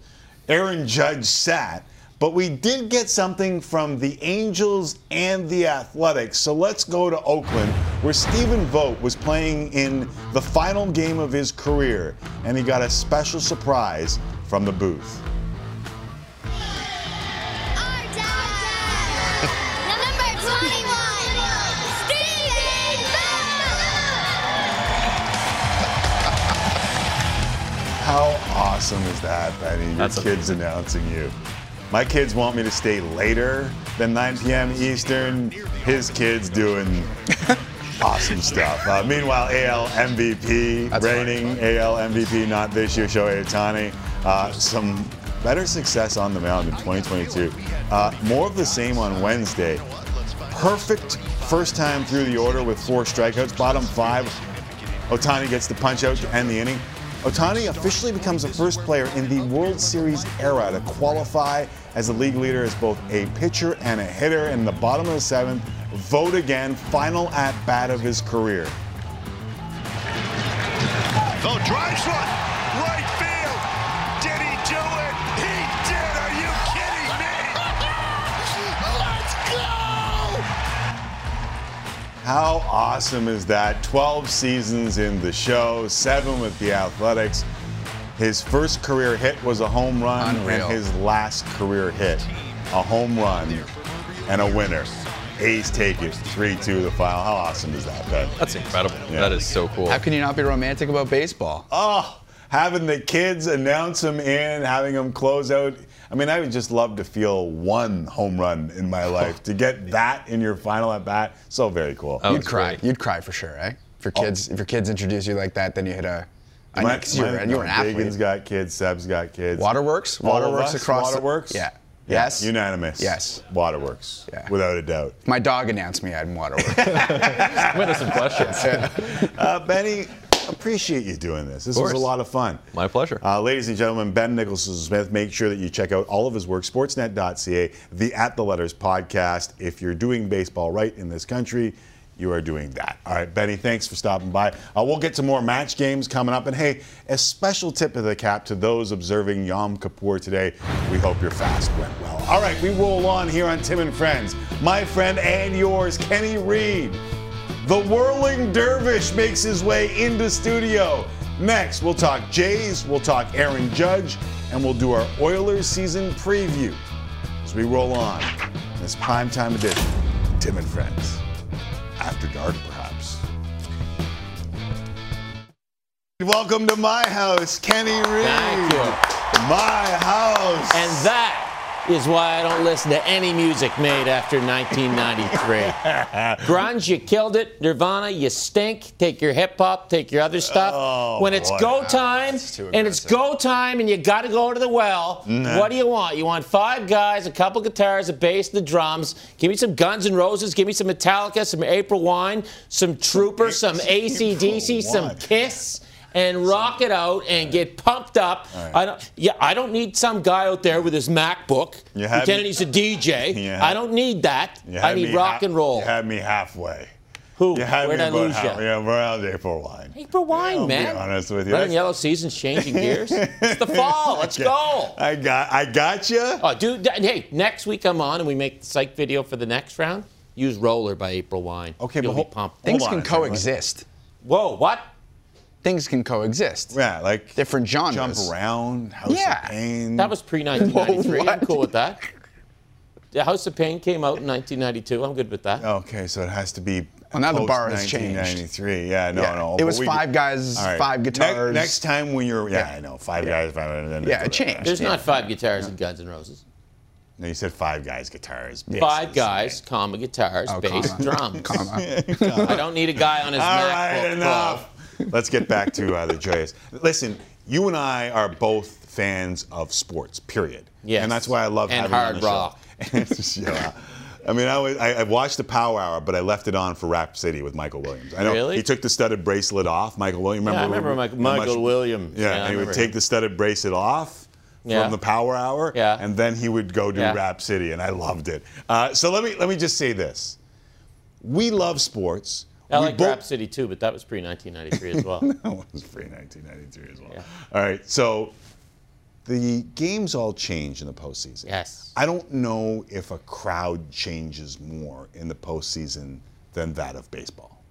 Aaron Judge sat. But we did get something from the Angels and the Athletics. So let's go to Oakland, where Stephen Vogt was playing in the final game of his career, and he got a special surprise from the booth. How awesome is that, Benny? Your That's kids announcing you. My kids want me to stay later than 9 p.m. Eastern. His kids doing awesome stuff. Uh, meanwhile, AL MVP, That's reigning AL MVP, not this year, Shohei Ohtani. Uh, some better success on the mound in 2022. Uh, more of the same on Wednesday. Perfect first time through the order with four strikeouts. Bottom five, Ohtani gets the punch out to end the inning. Ohtani officially becomes the first player in the World Series era to qualify as a league leader as both a pitcher and a hitter in the bottom of the seventh. Vogt again, final at bat of his career. Vogt drives one. Right field. Did he do it? He did. Are you kidding me? Let's go! How awesome is that? 12 seasons in the show, seven with the Athletics. His first career hit was a home run, Unreal. and his last career hit, a home run and a winner. A's take it 3 2 the final. How awesome is that, Ben? That's incredible. That is so cool. How can you not be romantic about baseball? Oh, having the kids announce him in, having him close out. I mean, I would just love to feel one home run in my life. to get that in your final at bat, so very cool. That You'd cry. great. You'd cry for sure, eh? If your kids, if your kids introduce you like that, then you hit a. I know, My- 'cause you were, my- you were an athlete. Reagan's got kids. Seb's got kids. Waterworks? All of Waterworks across the- Waterworks. Yeah. Yeah, Yes. Unanimous. Yes. Waterworks. Yeah. Without a doubt. My dog announced me I'd waterworks. What are some questions? Uh, Benny, appreciate you doing this. This was a lot of fun. My pleasure. Uh, ladies and gentlemen, Ben Nicholson Smith, make sure that you check out all of his work, sportsnet.ca, the At the Letters podcast. If you're doing baseball right in this country, you are doing that. All right, Benny, thanks for stopping by. Uh, we'll get to more match games coming up. And hey, a special tip of the cap to those observing Yom Kippur today. We hope your fast went well. All right, we roll on here on Tim and Friends. My friend and yours, Kenny Reid. The whirling dervish makes his way into studio. Next, we'll talk Jays, we'll talk Aaron Judge, and we'll do our Oilers season preview as we roll on this primetime edition, Tim and Friends. After dark, perhaps. Welcome to my house, Kenny Reid. Thank you. My house. And that is why I don't listen to any music made after 1993. Grunge, you killed it. Nirvana, you stink. Take your hip hop, take your other stuff. Oh, when it's boy. go time, and it's go time, and you got to go to the well, Nah. what do you want? You want five guys, a couple guitars, a bass, the drums. Give me some Guns N' Roses. Give me some Metallica, some April Wine, some Trooper, some ACDC, some Kiss and rock it out and get pumped up. right. I don't. Yeah, I don't need some guy out there with his MacBook You had pretending he's a DJ. You I don't need that. I need rock ha- and roll. You had me halfway. Who? You had Where'd me I about lose half, you? Yeah, we're around April wine. April wine, I'll man. be honest with you. Running That's- yellow season's changing gears. it's the fall. Let's go. I got, I got you. Oh, dude. Hey, next week I'm on and we make the psych video for the next round. Use Roller by April Wine. Okay, You'll but be hold- pumped. Things on can a second. coexist. Whoa, what? Things can coexist. Yeah, like Different genres. jump around, House Yeah. of Pain. That was pre 1993. I'm cool with that. The House of Pain came out in 1992. I'm good with that. Okay, so it has to be. Well, now the bar has changed. 1993. Yeah, no, Yeah. no. It was we- five guys, All right. five Ne- guitars. next time when you're, yeah, Yeah. I know, five guys, five. and then Yeah, it changed. There's Yeah. not five guitars in Guns N' Roses. No, you said five guys, guitars. Five basses. guys, comma guitars, Oh, bass, comma. drums. Comma. I don't need a guy on his All MacBook right, Pro. enough. Let's get back to uh, the joyous. Listen, you and I are both fans of sports. Period. Yes. And that's why I love And having hard you on the rock. show. Yeah. I mean, I, was, I, I watched the Power Hour, but I left it on for Rap City with Michael Williams. I know Really? he took the studded bracelet off. Michael Williams. Remember? Yeah, I remember Michael- how Michael Williams. Yeah, Yeah, and he would take him. the studded bracelet off. Yeah. From the Power Hour, Yeah. and then he would go do Yeah. Rap City, and I loved it. Uh, so let me let me just say this: we love sports. I like both- Rap City too, but that was pre 1993 as well. that was pre 1993 as well. All right, so the games all change in the postseason. Yes. I don't know if a crowd changes more in the postseason than that of baseball.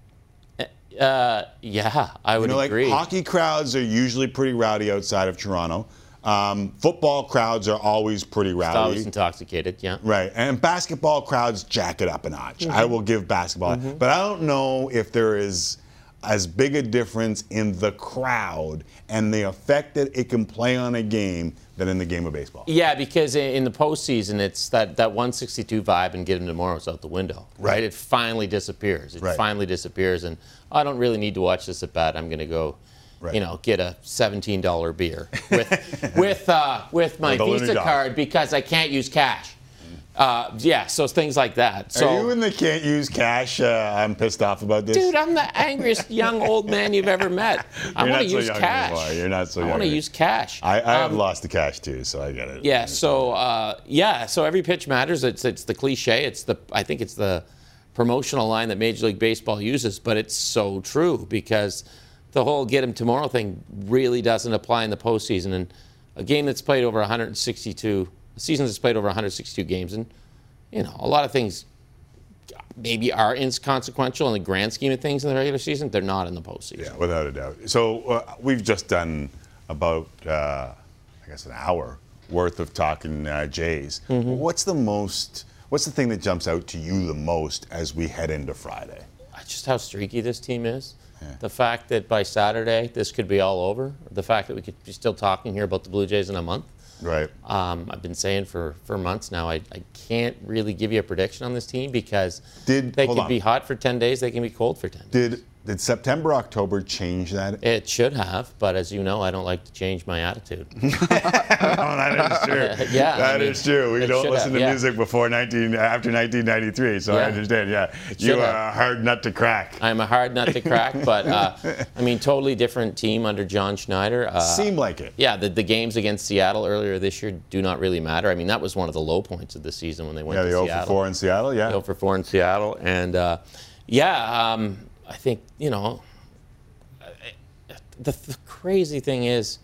Uh, yeah, I would You know, like hockey crowds are usually pretty rowdy outside of Toronto. Um, football crowds are always pretty It's rowdy. always intoxicated, yeah. Right, and basketball crowds jack it up a notch. I will give basketball, but I don't know if there is as big a difference in the crowd and the effect that it can play on a game than in the game of baseball. Yeah, because in the postseason, it's that, that 162 vibe and get him tomorrow's out the window, right? Right. It finally disappears. It Right. finally disappears, and I don't really need to watch this at bat. I'm going to go, Right. you know, get a $17 beer with with uh, with my Visa card because I can't use cash. Uh, yeah, so things like that. So, Are you in the can't use cash? Uh, I'm pissed off about this. dude, I'm the angriest young old man you've ever met. I want to so use cash. anymore. You're not so I want to use cash. I, I have Um, lost the cash too, so I get it. Yeah. So uh, yeah. So every pitch matters. It's it's the cliche. It's the I think it's the promotional line that Major League Baseball uses, but it's so true because the whole "get him tomorrow" thing really doesn't apply in the postseason. And a game that's played over 162, a season that's played over 162 games, and you know a lot of things maybe are inconsequential in the grand scheme of things in the regular season. They're not in the postseason. Yeah, without a doubt. So uh, we've just done about, uh, I guess, an hour worth of talking uh, Jays. Mm-hmm. What's the most? What's the thing that jumps out to you the most as we head into Friday? just how streaky this team is. The fact that by Saturday this could be all over. The fact that we could be still talking here about the Blue Jays in a month. Right. Um, I've been saying for, for months now, I, I can't really give you a prediction on this team because Did- they can on. be hot for 10 days, they can be cold for 10 Did did September October change that? It should have, but as you know, I don't like to change my attitude. no, that is true. Yeah, I that is mean, true. We don't listen have, to yeah. music before 19 after 1993, so I understand. Yeah, It you are have. a hard nut to crack. I'm a hard nut to crack, but uh, I mean, totally different team under John Schneider. Uh, Seemed like it. Yeah, the, the games against Seattle earlier this year do not really matter. I mean, that was one of the low points of the season when they went Yeah, to the 0 for 4 in Seattle. Yeah. 0 for 4 in Seattle. And uh, yeah, um, I think, you know, the, the crazy thing is,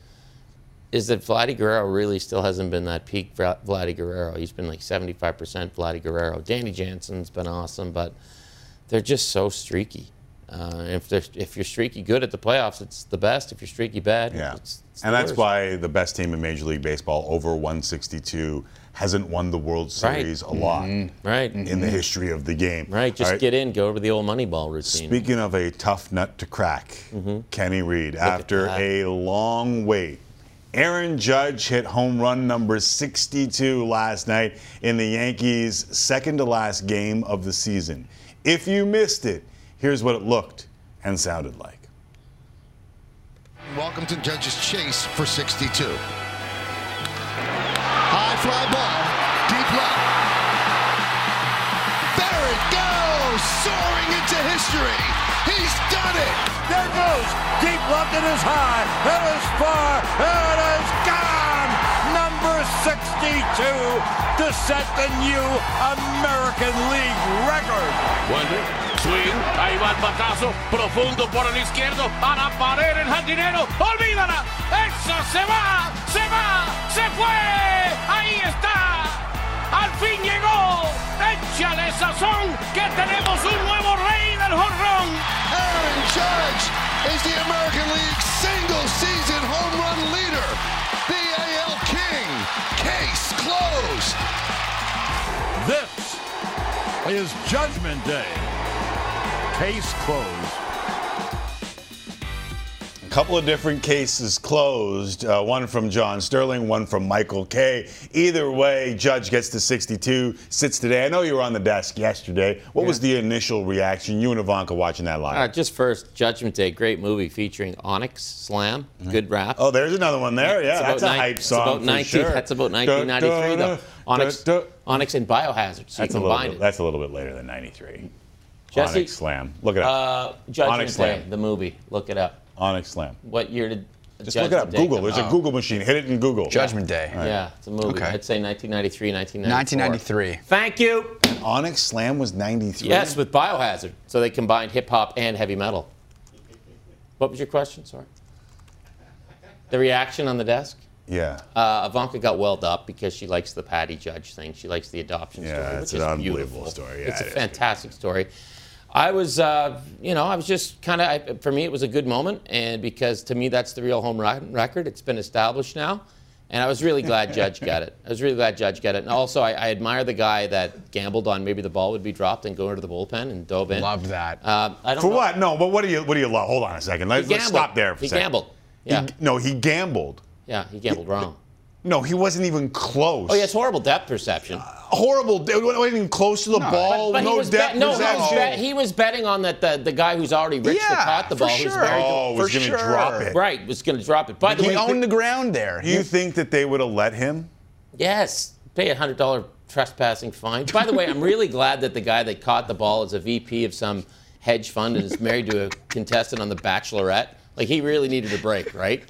is that Vladdy Guerrero really still hasn't been that peak Vla- Vladdy Guerrero. He's been like 75% Vladdy Guerrero. Danny Jansen's been awesome, but they're just so streaky. Uh, if, if you're streaky good at the playoffs, it's the best. If you're streaky bad, Yeah. it's, it's and that's worst. why the best team in Major League Baseball, over 162, hasn't won the World Right. Series a lot mm-hmm. right in the mm-hmm. history of the game. Right, just All right? get in, go over the old Moneyball routine. Speaking of a tough nut to crack, mm-hmm. Kenny Reid, after a long wait, Aaron Judge hit home run number 62 last night in the Yankees' second to last game of the season. If you missed it, here's what it looked and sounded like. Welcome to Judge's Chase for 62. High fly ball, deep left. There it goes, soaring into history. He's done it. There goes. Deep left it is high. It is far. It is gone. Number 62 to set the new American League record. Vuelve, swing, ahí va el batazo, profundo por el izquierdo, a la pared el jardinero, olvídala, eso se va, se va, se fue, ahí está, al fin llegó, échale sazón, que tenemos un nuevo rey del jorrón. Aaron Judge is the American League single season home run leader. The AL King. Case closed. This is Judgment Day. Case closed. A couple of different cases closed. Uh, one from John Sterling, one from Michael Kay. Either way, Judge gets to 62, sits today. I know you were on the desk yesterday. What was the initial reaction? You and Evanka watching that live. Uh, just first, Judgment Day, great movie featuring Onyx Slam, good rap. Oh, there's another one there. Yeah, that's a nine- hype song about for 19 sure. That's about Da, 1993, da, though. Onyx, da, da. Onyx and Biohazard. So That's a little bit, it. that's a little bit later than 93. Jesse? Onyx Slam. Look it up. Uh, Judgment Onyx Day, Slam. the movie. Look it up. Onyx Slam. What year did Just look it up. Day Google. come There's out? a Google machine. Hit it in Google. Judgment Day. All right. Yeah, it's a movie. Okay. I'd say 1993, 1994. 1993. Thank you. Onyx Slam was 93. Yes, with Biohazard. So they combined hip hop and heavy metal. What was your question? Sorry. The reaction on the desk? Yeah. Uh, Evanka got welled up because she likes the Patty Judge thing. She likes the adoption Yeah, story. it's which an is unbelievable beautiful. story. Yeah, it's a it is. fantastic story. I was, uh, you know, I was just kind of, for me, it was a good moment. And because to me, that's the real home run record. It's been established now. And I was really glad Judge got it. I was really glad Judge got it. And also, I, I admire the guy that gambled on maybe the ball would be dropped and go into the bullpen and dove in. Loved that. Uh, I don't For know. what? No, but what do you what do you love? Hold on a second. Let's, let's stop there for He a second. gambled. He- Yeah. no, he gambled. Yeah, he gambled wrong. No, he wasn't even close. Oh, yeah, it's horrible depth perception. Uh, horrible. It wasn't even close to the ball. But, but no he was depth bet- no, he was, perception. bet- he was betting on that the, the guy who's already rich that Yeah, caught the for ball, who's sure. very Oh, was going to sure. drop it. right, was going to drop it. By the He way, owned the ground there. Do You think that they would have let him? yes, pay a hundred dollar trespassing fine. By the way, I'm really glad that the guy that caught the ball is a VP of some hedge fund and is married to a contestant on The Bachelorette. Like he really needed a break, right?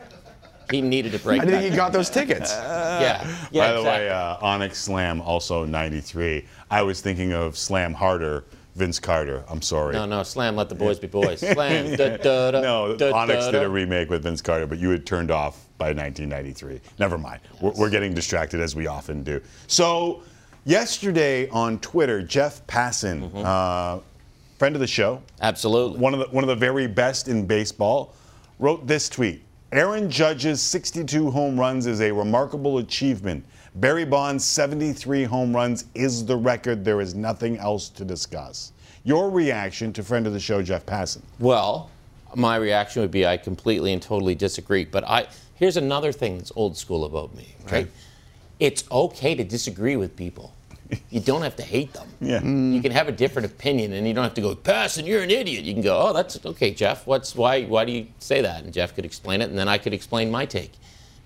He needed a break. I think he got those tickets. yeah. yeah By the exactly. way, uh, Onyx Slam also 93. I was thinking of Slam Harder, Vince Carter. I'm sorry. No, no, slam, let the boys be boys. Slam, da, da, da, no, da, Onyx da, did a remake with Vince Carter, but you had turned off by 1993. Never mind. We're, we're getting distracted as we often do. So, yesterday on Twitter, Jeff Passan, uh, friend of the show, absolutely one of the one of the very best in baseball, wrote this tweet: Aaron Judge's 62 home runs is a remarkable achievement. Barry Bonds' 73 home runs is the record. There is nothing else to discuss. Your reaction to friend of the show, Jeff Passan? Well, my reaction would be I completely and totally disagree. But I here's another thing that's old school about me, right? It's okay to disagree with people. You don't have to hate them. Yeah. You can have a different opinion, and you don't have to go, "Passan, you're an idiot." You can go, "Oh, that's okay, Jeff. What's why? Why do you say that?" And Jeff could explain it, and then I could explain my take.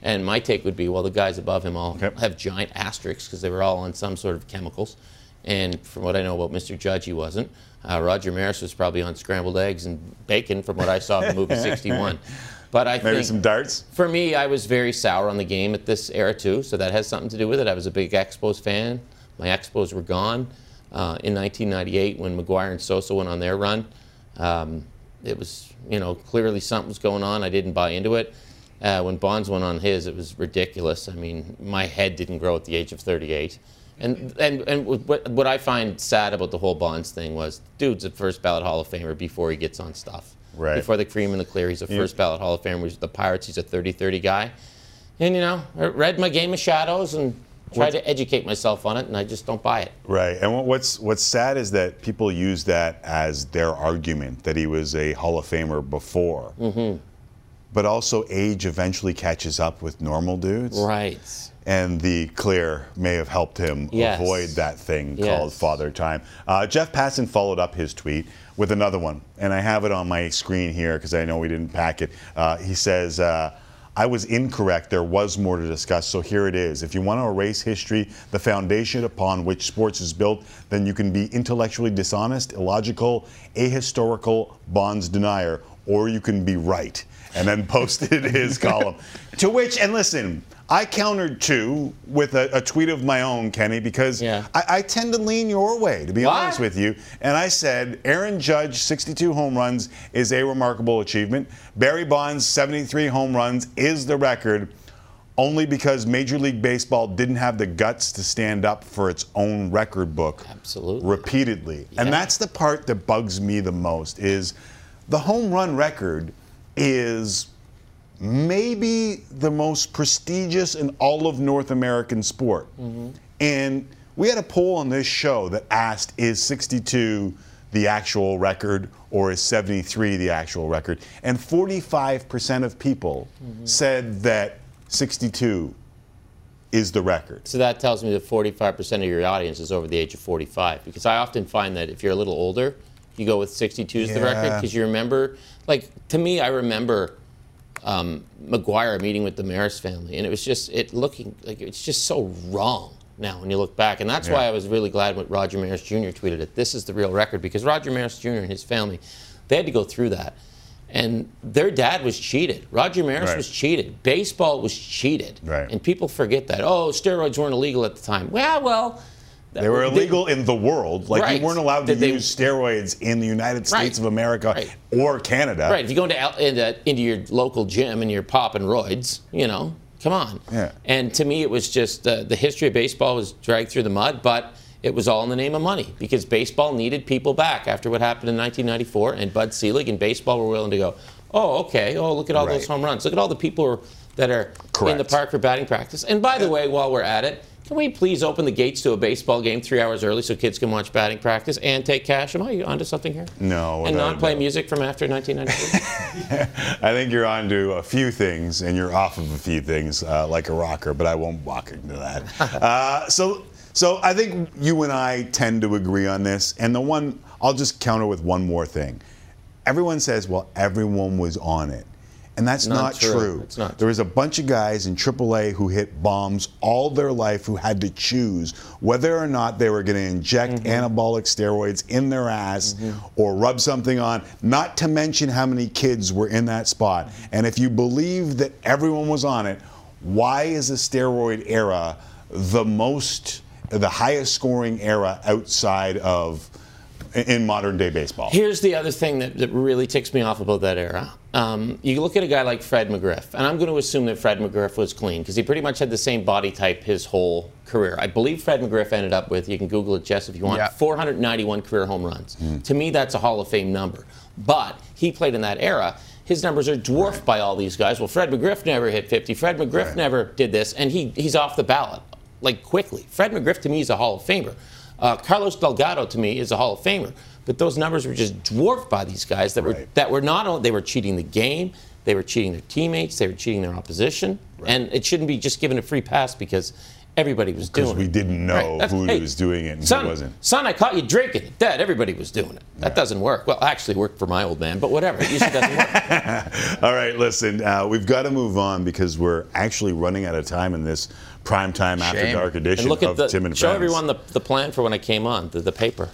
And my take would be, well, the guys above him all have giant asterisks because they were all on some sort of chemicals. And from what I know about Mr. Judge, he wasn't. Uh, Roger Maris was probably on scrambled eggs and bacon, from what I saw in the movie '61. But I Maybe think some darts. for me, I was very sour on the game at this era too, so that has something to do with it. I was a big Expos fan. My Expos were gone uh, in 1998 when McGwire and Sosa went on their run. Um, it was, you know, clearly something was going on. I didn't buy into it. Uh, when Bonds went on his, it was ridiculous. I mean, my head didn't grow at the age of 38. And and and what what I find sad about the whole Bonds thing was, dude's a first ballot Hall of Famer before he gets on stuff. Right. Before the cream and the clear, he's a first ballot Hall of Famer. He's the Pirates. He's a 30-30 guy. And you know, I read my Game of Shadows and tried What's- to educate myself on it, and I just don't buy it. Right. And what's what's sad is that people use that as their argument that he was a Hall of Famer before. Mm-hmm. But also age eventually catches up with normal dudes. Right. And the clear may have helped him Yes. avoid that thing Yes. called father time. Uh, Jeff Passan followed up his tweet with another one, and I have it on my screen here because I know we didn't pack it. Uh, he says, uh, I was incorrect. There was more to discuss, so here it is. If you want to erase history, the foundation upon which sports is built, then you can be intellectually dishonest, illogical, ahistorical, bonds denier, or you can be right. And then posted his column. To which, and listen, I countered too with a, a tweet of my own, Kenny, because I, I tend to lean your way, to be honest with you. And I said, Aaron Judge, 62 home runs is a remarkable achievement. Barry Bonds, 73 home runs is the record, only because Major League Baseball didn't have the guts to stand up for its own record book Absolutely. repeatedly. And that's the part that bugs me the most is the home run record is maybe the most prestigious in all of North American sport. Mm-hmm. And we had a poll on this show that asked is 62 the actual record or is 73 the actual record? And 45% of people mm-hmm. said that 62 is the record. So that tells me that 45% of your audience is over the age of 45. Because I often find that if you're a little older, you go with 62 as the record because you remember, like, to me, I remember um, McGwire meeting with the Maris family, and it was just, it looking like it's just so wrong now when you look back. And that's why I was really glad when Roger Maris Jr. tweeted it. This is the real record because Roger Maris Jr. and his family, they had to go through that. And their dad was cheated. Roger Maris Right. was cheated. Baseball was cheated. Right. And people forget that. Oh, steroids weren't illegal at the time. Well, well. They were illegal in the world. Like Right. you weren't allowed to they- use steroids in the United States Right. of America or Canada. Right. If you go into, into into your local gym and you're popping roids, you know, come on. Yeah. And to me, it was just uh, the history of baseball was dragged through the mud, but it was all in the name of money because baseball needed people back after what happened in 1994, and Bud Selig and baseball were willing to go. Oh, okay. Oh, look at all those home runs. Look at all the people are, that are in the park for batting practice. And by the way, while we're at it, can we please open the gates to a baseball game three hours early so kids can watch batting practice and take cash? Am I onto something here? No. and not play music from after 1993? I think you're onto a few things, and you're off of a few things, uh, like a rocker. But I won't walk into that. uh, so, so I think you and I tend to agree on this. And the one I'll just counter with one more thing. Everyone says, "Well, everyone was on it," And that's Not not, true. true. It's not There was a bunch of guys in AAA who hit bombs all their life who had to choose whether or not they were going to inject Mm-hmm. anabolic steroids in their ass or rub something on, not to mention how many kids were in that spot. And if you believe that everyone was on it, why is the steroid era the most, the highest scoring era outside of in modern day baseball? Here's the other thing that, that really ticks me off about that era. Um, you look at a guy like Fred McGriff, and I'm going to assume that Fred McGriff was clean because he pretty much had the same body type his whole career. I believe Fred McGriff ended up with, you can Google it, Jess, if you want, Yeah. 491 career home runs. To me, that's a Hall of Fame number. But he played in that era. His numbers are dwarfed by all these guys. Well, Fred McGriff never hit 50. Fred McGriff Right. never did this, and he, he's off the ballot like quickly. Fred McGriff to me is a Hall of Famer. Uh, Carlos Delgado to me is a Hall of Famer. But those numbers were just dwarfed by these guys that were that were not only they were cheating the game, they were cheating their teammates, they were cheating their opposition, and it shouldn't be just given a free pass because everybody was doing it. Because we didn't know Right. Who hey, was doing it and son, who wasn't. Son, I caught you drinking. Dad, everybody was doing it. That doesn't work. Well, actually, worked for my old man, but whatever. It usually doesn't work. All right, listen, uh, we've got to move on because we're actually running out of time in this prime time after dark edition And look at of the Tim and Friends. show Friends. everyone the, the plan for when I came on the, the paper.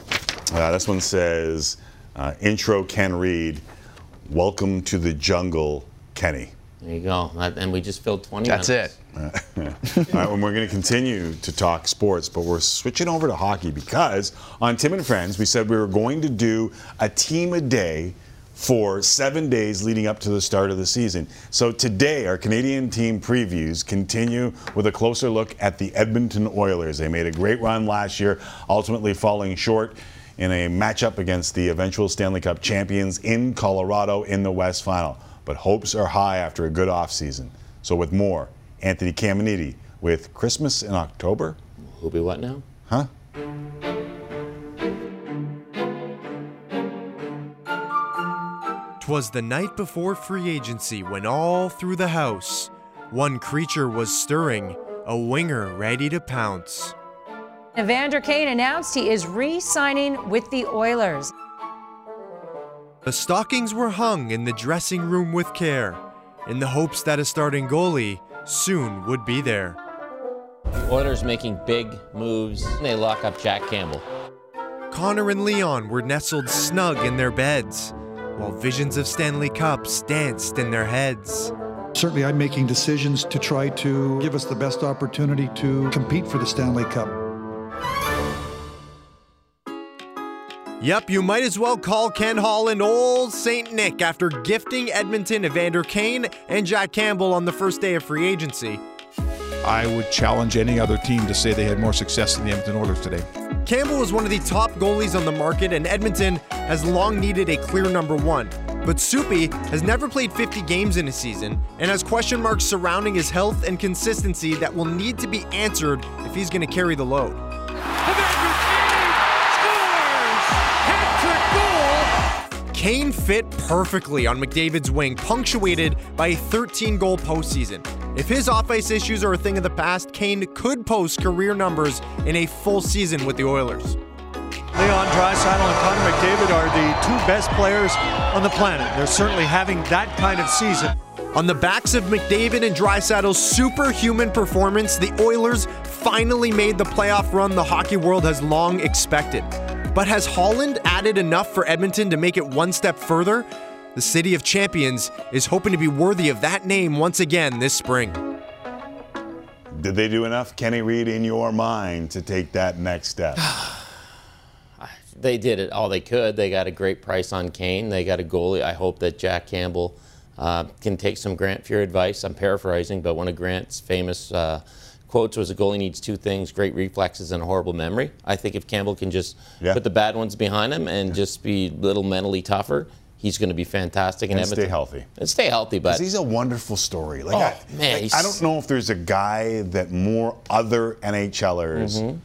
Uh, this one says, uh, intro Ken Reid, welcome to the jungle, Kenny. There you go. And we just filled 20 That's minutes. it. All right, and we're going to continue to talk sports, but we're switching over to hockey because on Tim and Friends, we said we were going to do a team a day for seven days leading up to the start of the season. So today, our Canadian team previews continue with a closer look at the Edmonton Oilers. They made a great run last year, ultimately falling short in a matchup against the eventual Stanley Cup champions in Colorado in the West Final. But hopes are high after a good offseason. So with more, Anthony Caminiti with Christmas in October? Who'll be what now? Huh? Twas the night before free agency when all through the house one creature was stirring, a winger ready to pounce. Evander Kane announced he is re signing with the Oilers. The stockings were hung in the dressing room with care, in the hopes that a starting goalie soon would be there. The Oilers making big moves. They lock up Jack Campbell. Connor and Leon were nestled snug in their beds, while visions of Stanley Cups danced in their heads. Certainly, I'm making decisions to try to give us the best opportunity to compete for the Stanley Cup. Yep, you might as well call Ken Holland Old St. Nick after gifting Edmonton Evander Kane and Jack Campbell on the first day of free agency. I would challenge any other team to say they had more success than the Edmonton Oilers today. Campbell was one of the top goalies on the market, and Edmonton has long needed a clear number one. But Soupy has never played 50 games in a season and has question marks surrounding his health and consistency that will need to be answered if he's going to carry the load. Kane fit perfectly on McDavid's wing, punctuated by a 13 goal postseason. If his off ice issues are a thing of the past, Kane could post career numbers in a full season with the Oilers. Leon Draisaitl and Connor McDavid are the two best players on the planet. They're certainly having that kind of season. On the backs of McDavid and Draisaitl's superhuman performance, the Oilers finally made the playoff run the hockey world has long expected. But has Holland added enough for Edmonton to make it one step further? The City of Champions is hoping to be worthy of that name once again this spring. Did they do enough, Kenny Reid, in your mind to take that next step? They did it all they could. They got a great price on Kane. They got a goalie. I hope that Jack Campbell uh, can take some Grant Fuhr advice. I'm paraphrasing, but one of Grant's famous uh, quotes was a goalie needs two things great reflexes and a horrible memory. I think if Campbell can just Yeah. put the bad ones behind him and just be a little mentally tougher, he's going to be fantastic. in And stay healthy. And stay healthy, but he's a wonderful story. Like, Oh, I, man, like, I don't know if there's a guy that more other NHLers Mhm.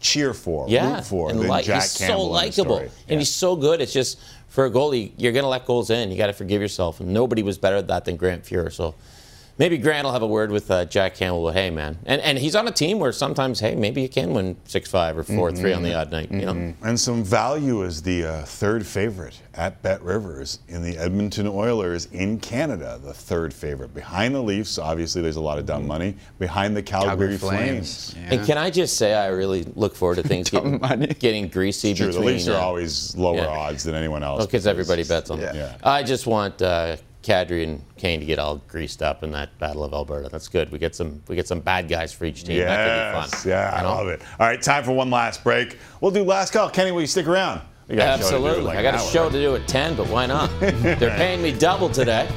cheer for, yeah, root for and than like- Jack he's Campbell. so likable, and he's so good. It's just for a goalie, you're going to let goals in. You got to forgive yourself, and nobody was better at that than Grant Fuhr. So, maybe Grant will have a word with uh, Jack Campbell. Well, hey, man, and and he's on a team where sometimes, hey, maybe you can win six five or 4 three on the odd night. You know, And some value as the uh, third favorite at Bet Rivers in the Edmonton Oilers in Canada, the third favorite. Behind the Leafs, obviously there's a lot of dumb money. Behind the Calgary, Calgary Flames. Flames. and can I just say, I really look forward to things getting, getting greasy Sure, the between. Leafs are uh, always lower yeah. odds than anyone else. because everybody bets on them. Yeah. I just want uh, Kadri and Kane to get all greased up in that Battle of Alberta. That's good. We get some we get some bad guys for each team. that could be Yes, fun. yeah, I you know? love it. All right, time for one last break. We'll do last call. Kenny, will you stick around? Absolutely. like I got a hour. show to do at 10, but why not? They're paying me double today,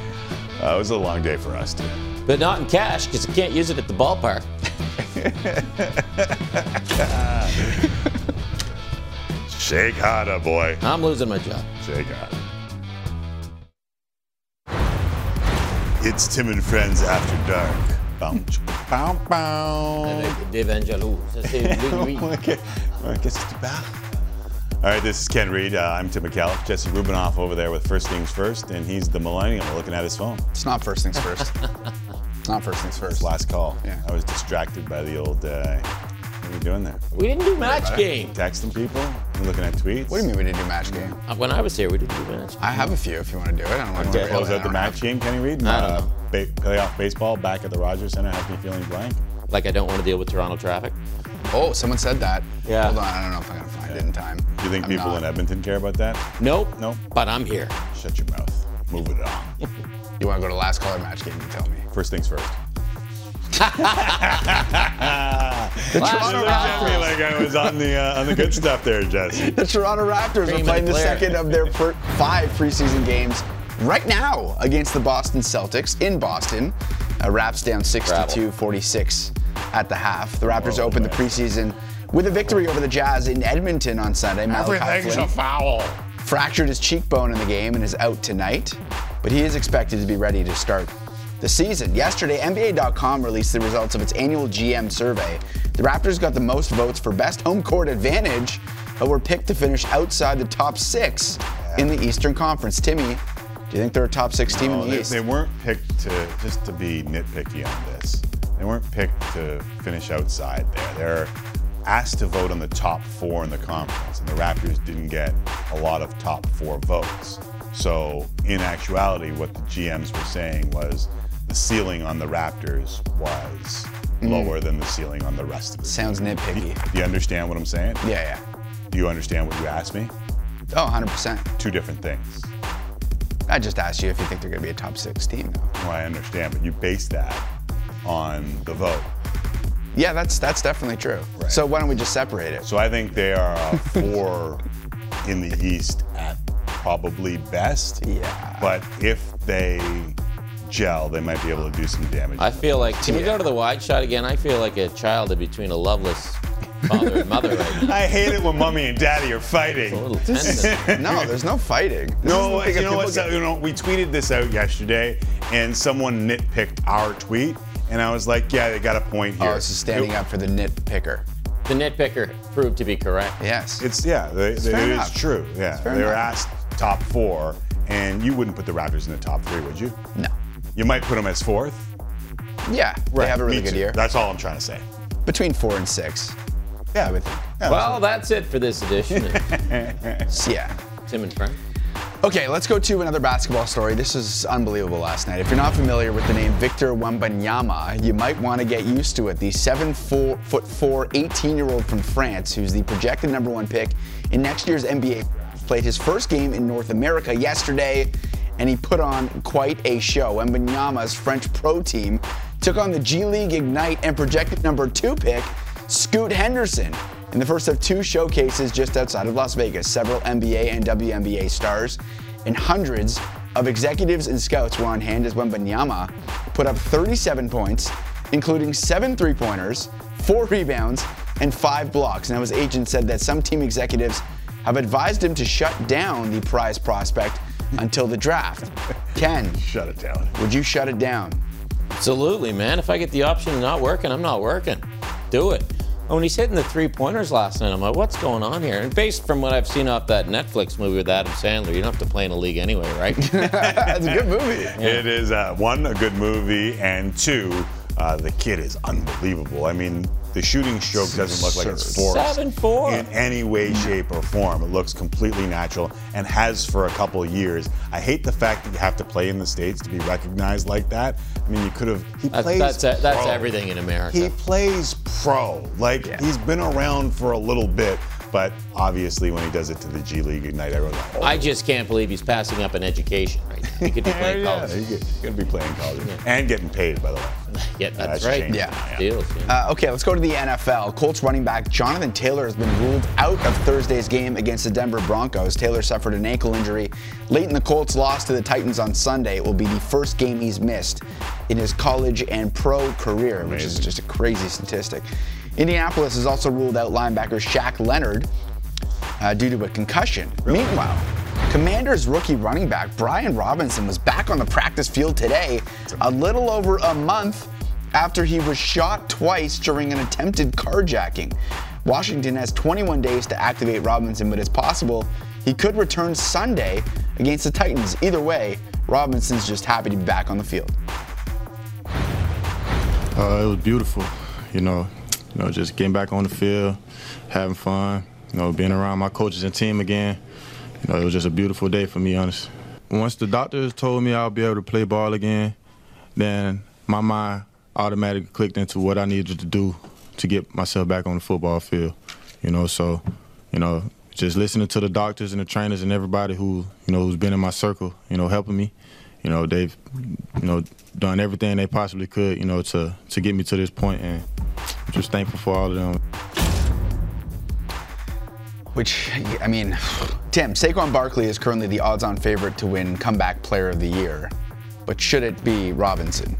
Uh, it was a long day for us, too. but not in cash because I can't use it at the ballpark. Shake harder, boy. I'm losing my job. Shake harder. It's Tim and Friends After Dark. Bow, bow, bow. Avec Dave Angelou. Ça, c'est lui, lui. okay. I guess it's bad. All right, this is Ken Reid. Uh, I'm Tim Micallef. Jesse Rubinoff over there with First Things First, and he's the millennial looking at his phone. It's not first things first. it's not first things first. Last call. Yeah. I was distracted by the old. Uh, what are you doing there? We didn't do match game. Texting people? You looking at tweets? What do you mean we didn't do match game? Uh, When I was here, we didn't do match. game. I have a few if you want to do it. I don't want Want to to close out the match game, Kenny Reid? I don't Uh, know. ba- playoff baseball back at the Rogers Center has me feeling blank. Like I don't want to deal with Toronto traffic. Oh, someone said that. Yeah. Hold on, I don't know if I'm gonna find it in time. Do you think I'm people not. in Edmonton care about that? Nope. No. But I'm here. Shut your mouth. Move it on. You want to go to last caller match game? You tell me. First things first. The You Toronto looked at me Raptors. like I was on the uh, on the good stuff there, Jesse. The Toronto Raptors Cream are playing the the second of their fir- five preseason games right now against the Boston Celtics in Boston. Uh, Raps down 62-46 at the half. The Raptors Whoa, opened the preseason with a victory over the Jazz in Edmonton on Sunday. Malachi Flynn foul. fractured his cheekbone in the game and is out tonight, but he is expected to be ready to start the season. Yesterday, NBA.com released the results of its annual GM survey. The Raptors got the most votes for best home court advantage, but were picked to finish outside the top six in the Eastern Conference. Timmy, do you think they're a top six team No, in the they, East? they weren't picked to just to be nitpicky on this. They weren't picked to finish outside there. They're asked to vote on the top four in the conference, and the Raptors didn't get a lot of top four votes. So, in actuality, what the GMs were saying was the ceiling on the Raptors was lower than the ceiling on the rest of Mm. Sounds nitpicky. Do you understand what I'm saying? Yeah, yeah. Do you understand what you asked me? Oh, 100%. Two different things. I just asked you if you think they're going to be a top six team, though. Well, I understand, but you based that on the vote. Yeah, that's that's definitely true. So why don't we just separate it? So I think they are four in the East at probably best. Yeah. But if they gel, they might be able to do some damage. I feel like, can we go to the wide shot again? I feel like a child in between a loveless father and mother right now. I hate it when mommy and daddy are fighting. A little tension. no, there's no fighting. This No, is you know what? get- You know, we tweeted this out yesterday, and someone nitpicked our tweet, and I was like, "Yeah, they got a point oh, here." Oh, this is standing up for the nitpicker. The nitpicker proved to be correct. Yes. It's yeah, they, they, fair it is enough. true. Yeah, fair they were asked top four, and you wouldn't put the Raptors in the top three, would you? No. You might put them as fourth. Yeah, they have a really me good too. year. That's all I'm trying to say. Between four and six. Yeah, I would think. Well, that's it for this edition Yeah. Tim and Friends. Okay, let's go to another basketball story. This is unbelievable last night. If you're not familiar with the name Victor Wembanyama, you might want to get used to it. The 7 four, foot 4, 18 year old from France, who's the projected number one pick in next year's NBA played his first game in North America yesterday, and he put on quite a show. Wembanyama's French pro team took on the G League Ignite and projected number two pick, Scoot Henderson. In the first of two showcases just outside of Las Vegas, several NBA and WNBA stars and hundreds of executives and scouts were on hand as Wembanyama put up 37 points, including seven three-pointers, four rebounds, and five blocks. Now his agent said that some team executives have advised him to shut down the prize prospect until the draft. Ken, Shut it down. would you shut it down? Absolutely, man. If I get the option of not working, I'm not working. Do it. when he's hitting the three pointers last night, I'm like, what's going on here? And based from what I've seen off that Netflix movie with Adam Sandler, you don't have to play in a league anyway, right? That's a good movie. It is uh, one a good movie, and two, uh, the kid is unbelievable. I mean, the shooting stroke doesn't look like it's forced Seven four. in any way, shape, or form. It looks completely natural and has for a couple of years. I hate the fact that you have to play in the states to be recognized like that. I mean, you could have. He That's, plays. that's, that's pro. everything in America. He plays pro. Like he's been around for a little bit, but obviously when he does it to the G League Ignite, everyone's like, oh, I just can't believe he's passing up an education right now. He could be playing yeah, college. he's going to be playing college and getting paid, by the way. Yeah, that's, That's right. Yeah. now, Deals. Uh, okay, let's go to the NFL. Colts running back Jonathan Taylor has been ruled out of Thursday's game against the Denver Broncos. Taylor suffered an ankle injury late in the Colts' loss to the Titans on Sunday. It will be the first game he's missed in his college and pro career, which is just a crazy statistic. Indianapolis has also ruled out linebacker Shaq Leonard uh, due to a concussion. Meanwhile, Commanders rookie running back Brian Robinson was back on the practice field today, a little over a month after he was shot twice during an attempted carjacking. Washington has 21 days to activate Robinson, but it's possible he could return Sunday against the Titans. Either way, Robinson's just happy to be back on the field. Uh, it was beautiful, you know, you know, just getting back on the field, having fun, you know, being around my coaches and team again. You know, it was just a beautiful day for me, honest. Once the doctors told me I'll be able to play ball again, then my mind automatically clicked into what I needed to do to get myself back on the football field. You know, so, you know, just listening to the doctors and the trainers and everybody who, you know, who's been in my circle, you know, helping me. You know, they've, you know, done everything they possibly could, you know, to to get me to this point, and just thankful for all of them. Which, I mean, Tim, Saquon Barkley is currently the odds on favorite to win Comeback Player of the Year. But should it be Robinson?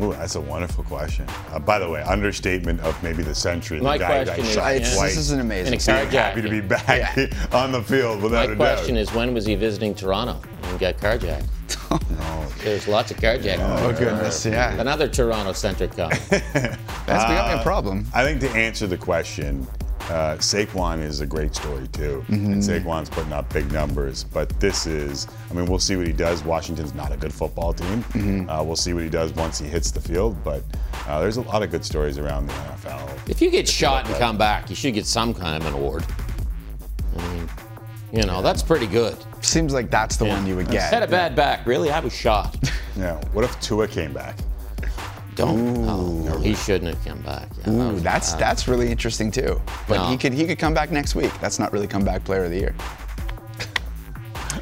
Ooh, that's a wonderful question. Uh, by the way, understatement of maybe the century. My the guy question got is- shot This is an amazing And a Being carjacking. happy to be back on the field without My a question is, when was he visiting Toronto and got carjacked? There's lots of carjacking. Oh, goodness, yeah. Another Toronto-centric comment. That's becoming a problem. I think to answer the question, uh, Saquon is a great story too, Mm-hmm. and Saquon's putting up big numbers. But this is, I mean, we'll see what he does. Washington's not a good football team. Mm-hmm. Uh, we'll see what he does once he hits the field. But uh, there's a lot of good stories around the NFL. If you get shot and come back, you should get some kind of an award. I mean, you know, that's pretty good. Seems like that's the one you would get. Had a bad back. Really? I was shot. Yeah. What if Tua came back? Don't. no, he shouldn't have come back. Yeah, Ooh, was that's bad. that's really interesting too. But No. he could he could come back next week. That's not really comeback player of the year.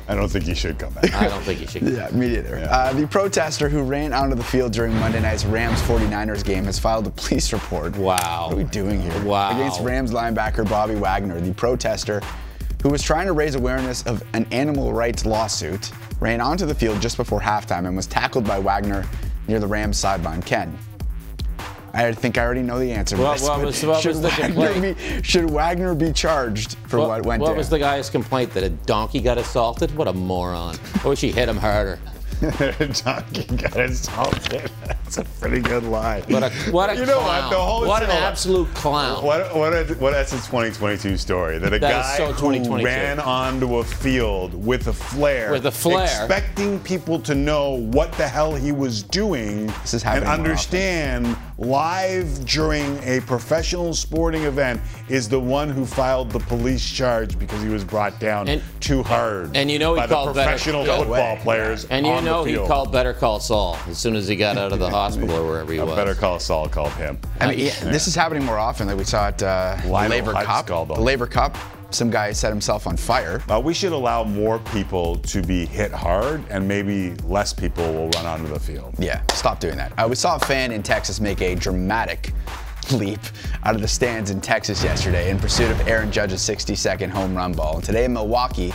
I don't think he should come back. I don't think he should. Yeah, me neither. Uh, the protester who ran onto the field during Monday night's Rams 49ers game has filed a police report. Wow. What are we doing here? Wow. Against Rams linebacker Bobby Wagner, the protester who was trying to raise awareness of an animal rights lawsuit, ran onto the field just before halftime and was tackled by Wagner near the Rams sideline. Ken. I think I already know the answer. What- what was- what should was the Wagner be, should Wagner be charged for what, went What down? was the guy's complaint that a donkey got assaulted? What a moron! I wish he hit him harder. A donkey got assaulted. That's a pretty good line. What a what a you know clown! what? The whole what an absolute clown! What what a, what that's a 2022 story that a That guy so who ran onto a field with a flare, With a flare. expecting people to know what the hell he was doing This is and understand live during a professional sporting event is the one who filed the police charge because he was brought down And- too hard and you know he by called the better- professional No football way. players And you know he called Better Call Saul as soon as he got out of the hospital or wherever he Uh, was. Better Call Saul called him. I mean, yeah, this is happening more often. Like we saw at uh, Lionel Laver Cup. The. Laver Cup. Some guy set himself on fire. Uh, we should allow more people to be hit hard, and maybe less people will run onto the field. Yeah, stop doing that. Uh, we saw a fan in Texas make a dramatic leap out of the stands in Texas yesterday in pursuit of Aaron Judge's 60-second home run ball. And today in Milwaukee,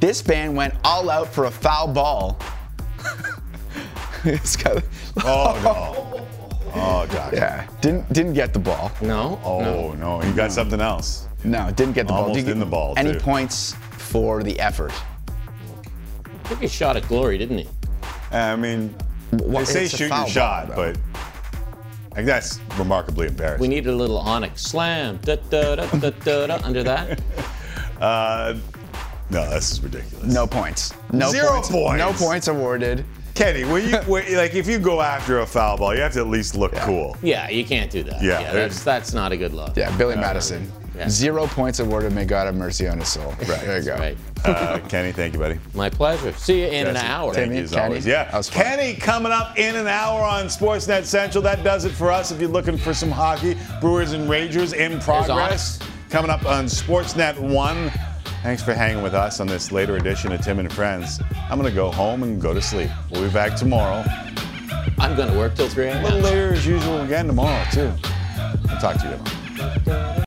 this fan went all out for a foul ball. It's got- Oh no! Oh, Doc. yeah, didn't didn't get the ball. No. Oh no! He got something else. No, didn't get the ball. Almost in the ball, Any too. points for the effort? Took a shot at glory, didn't he? I mean, Wha- they say shoot foul your shot, though. but Like that's remarkably embarrassing. We needed a little onyx slam da, da, da, da, da, da, under that. Uh, no, this is ridiculous. No points. No Zero points. points. No points awarded. Kenny, were you were, like if you go after a foul ball, you have to at least look cool. Yeah, you can't do that. Yeah, that's that's not a good look. Yeah, Billy Madison. Yeah. Zero points awarded. May God have mercy on his soul. Right. There you go. Right. Uh, Kenny, thank you, buddy. My pleasure. See you in an hour. Thank you as always. Yeah. Kenny coming up in an hour on Sportsnet Central. That does it for us. If you're looking for some hockey, Brewers and Rangers in progress. Coming up on Sportsnet 1. Thanks for hanging with us on this later edition of Tim and Friends. I'm going to go home and go to sleep. We'll be back tomorrow. I'm going to work till 3 A a.m. little later as usual again tomorrow, too. I'll talk to you tomorrow.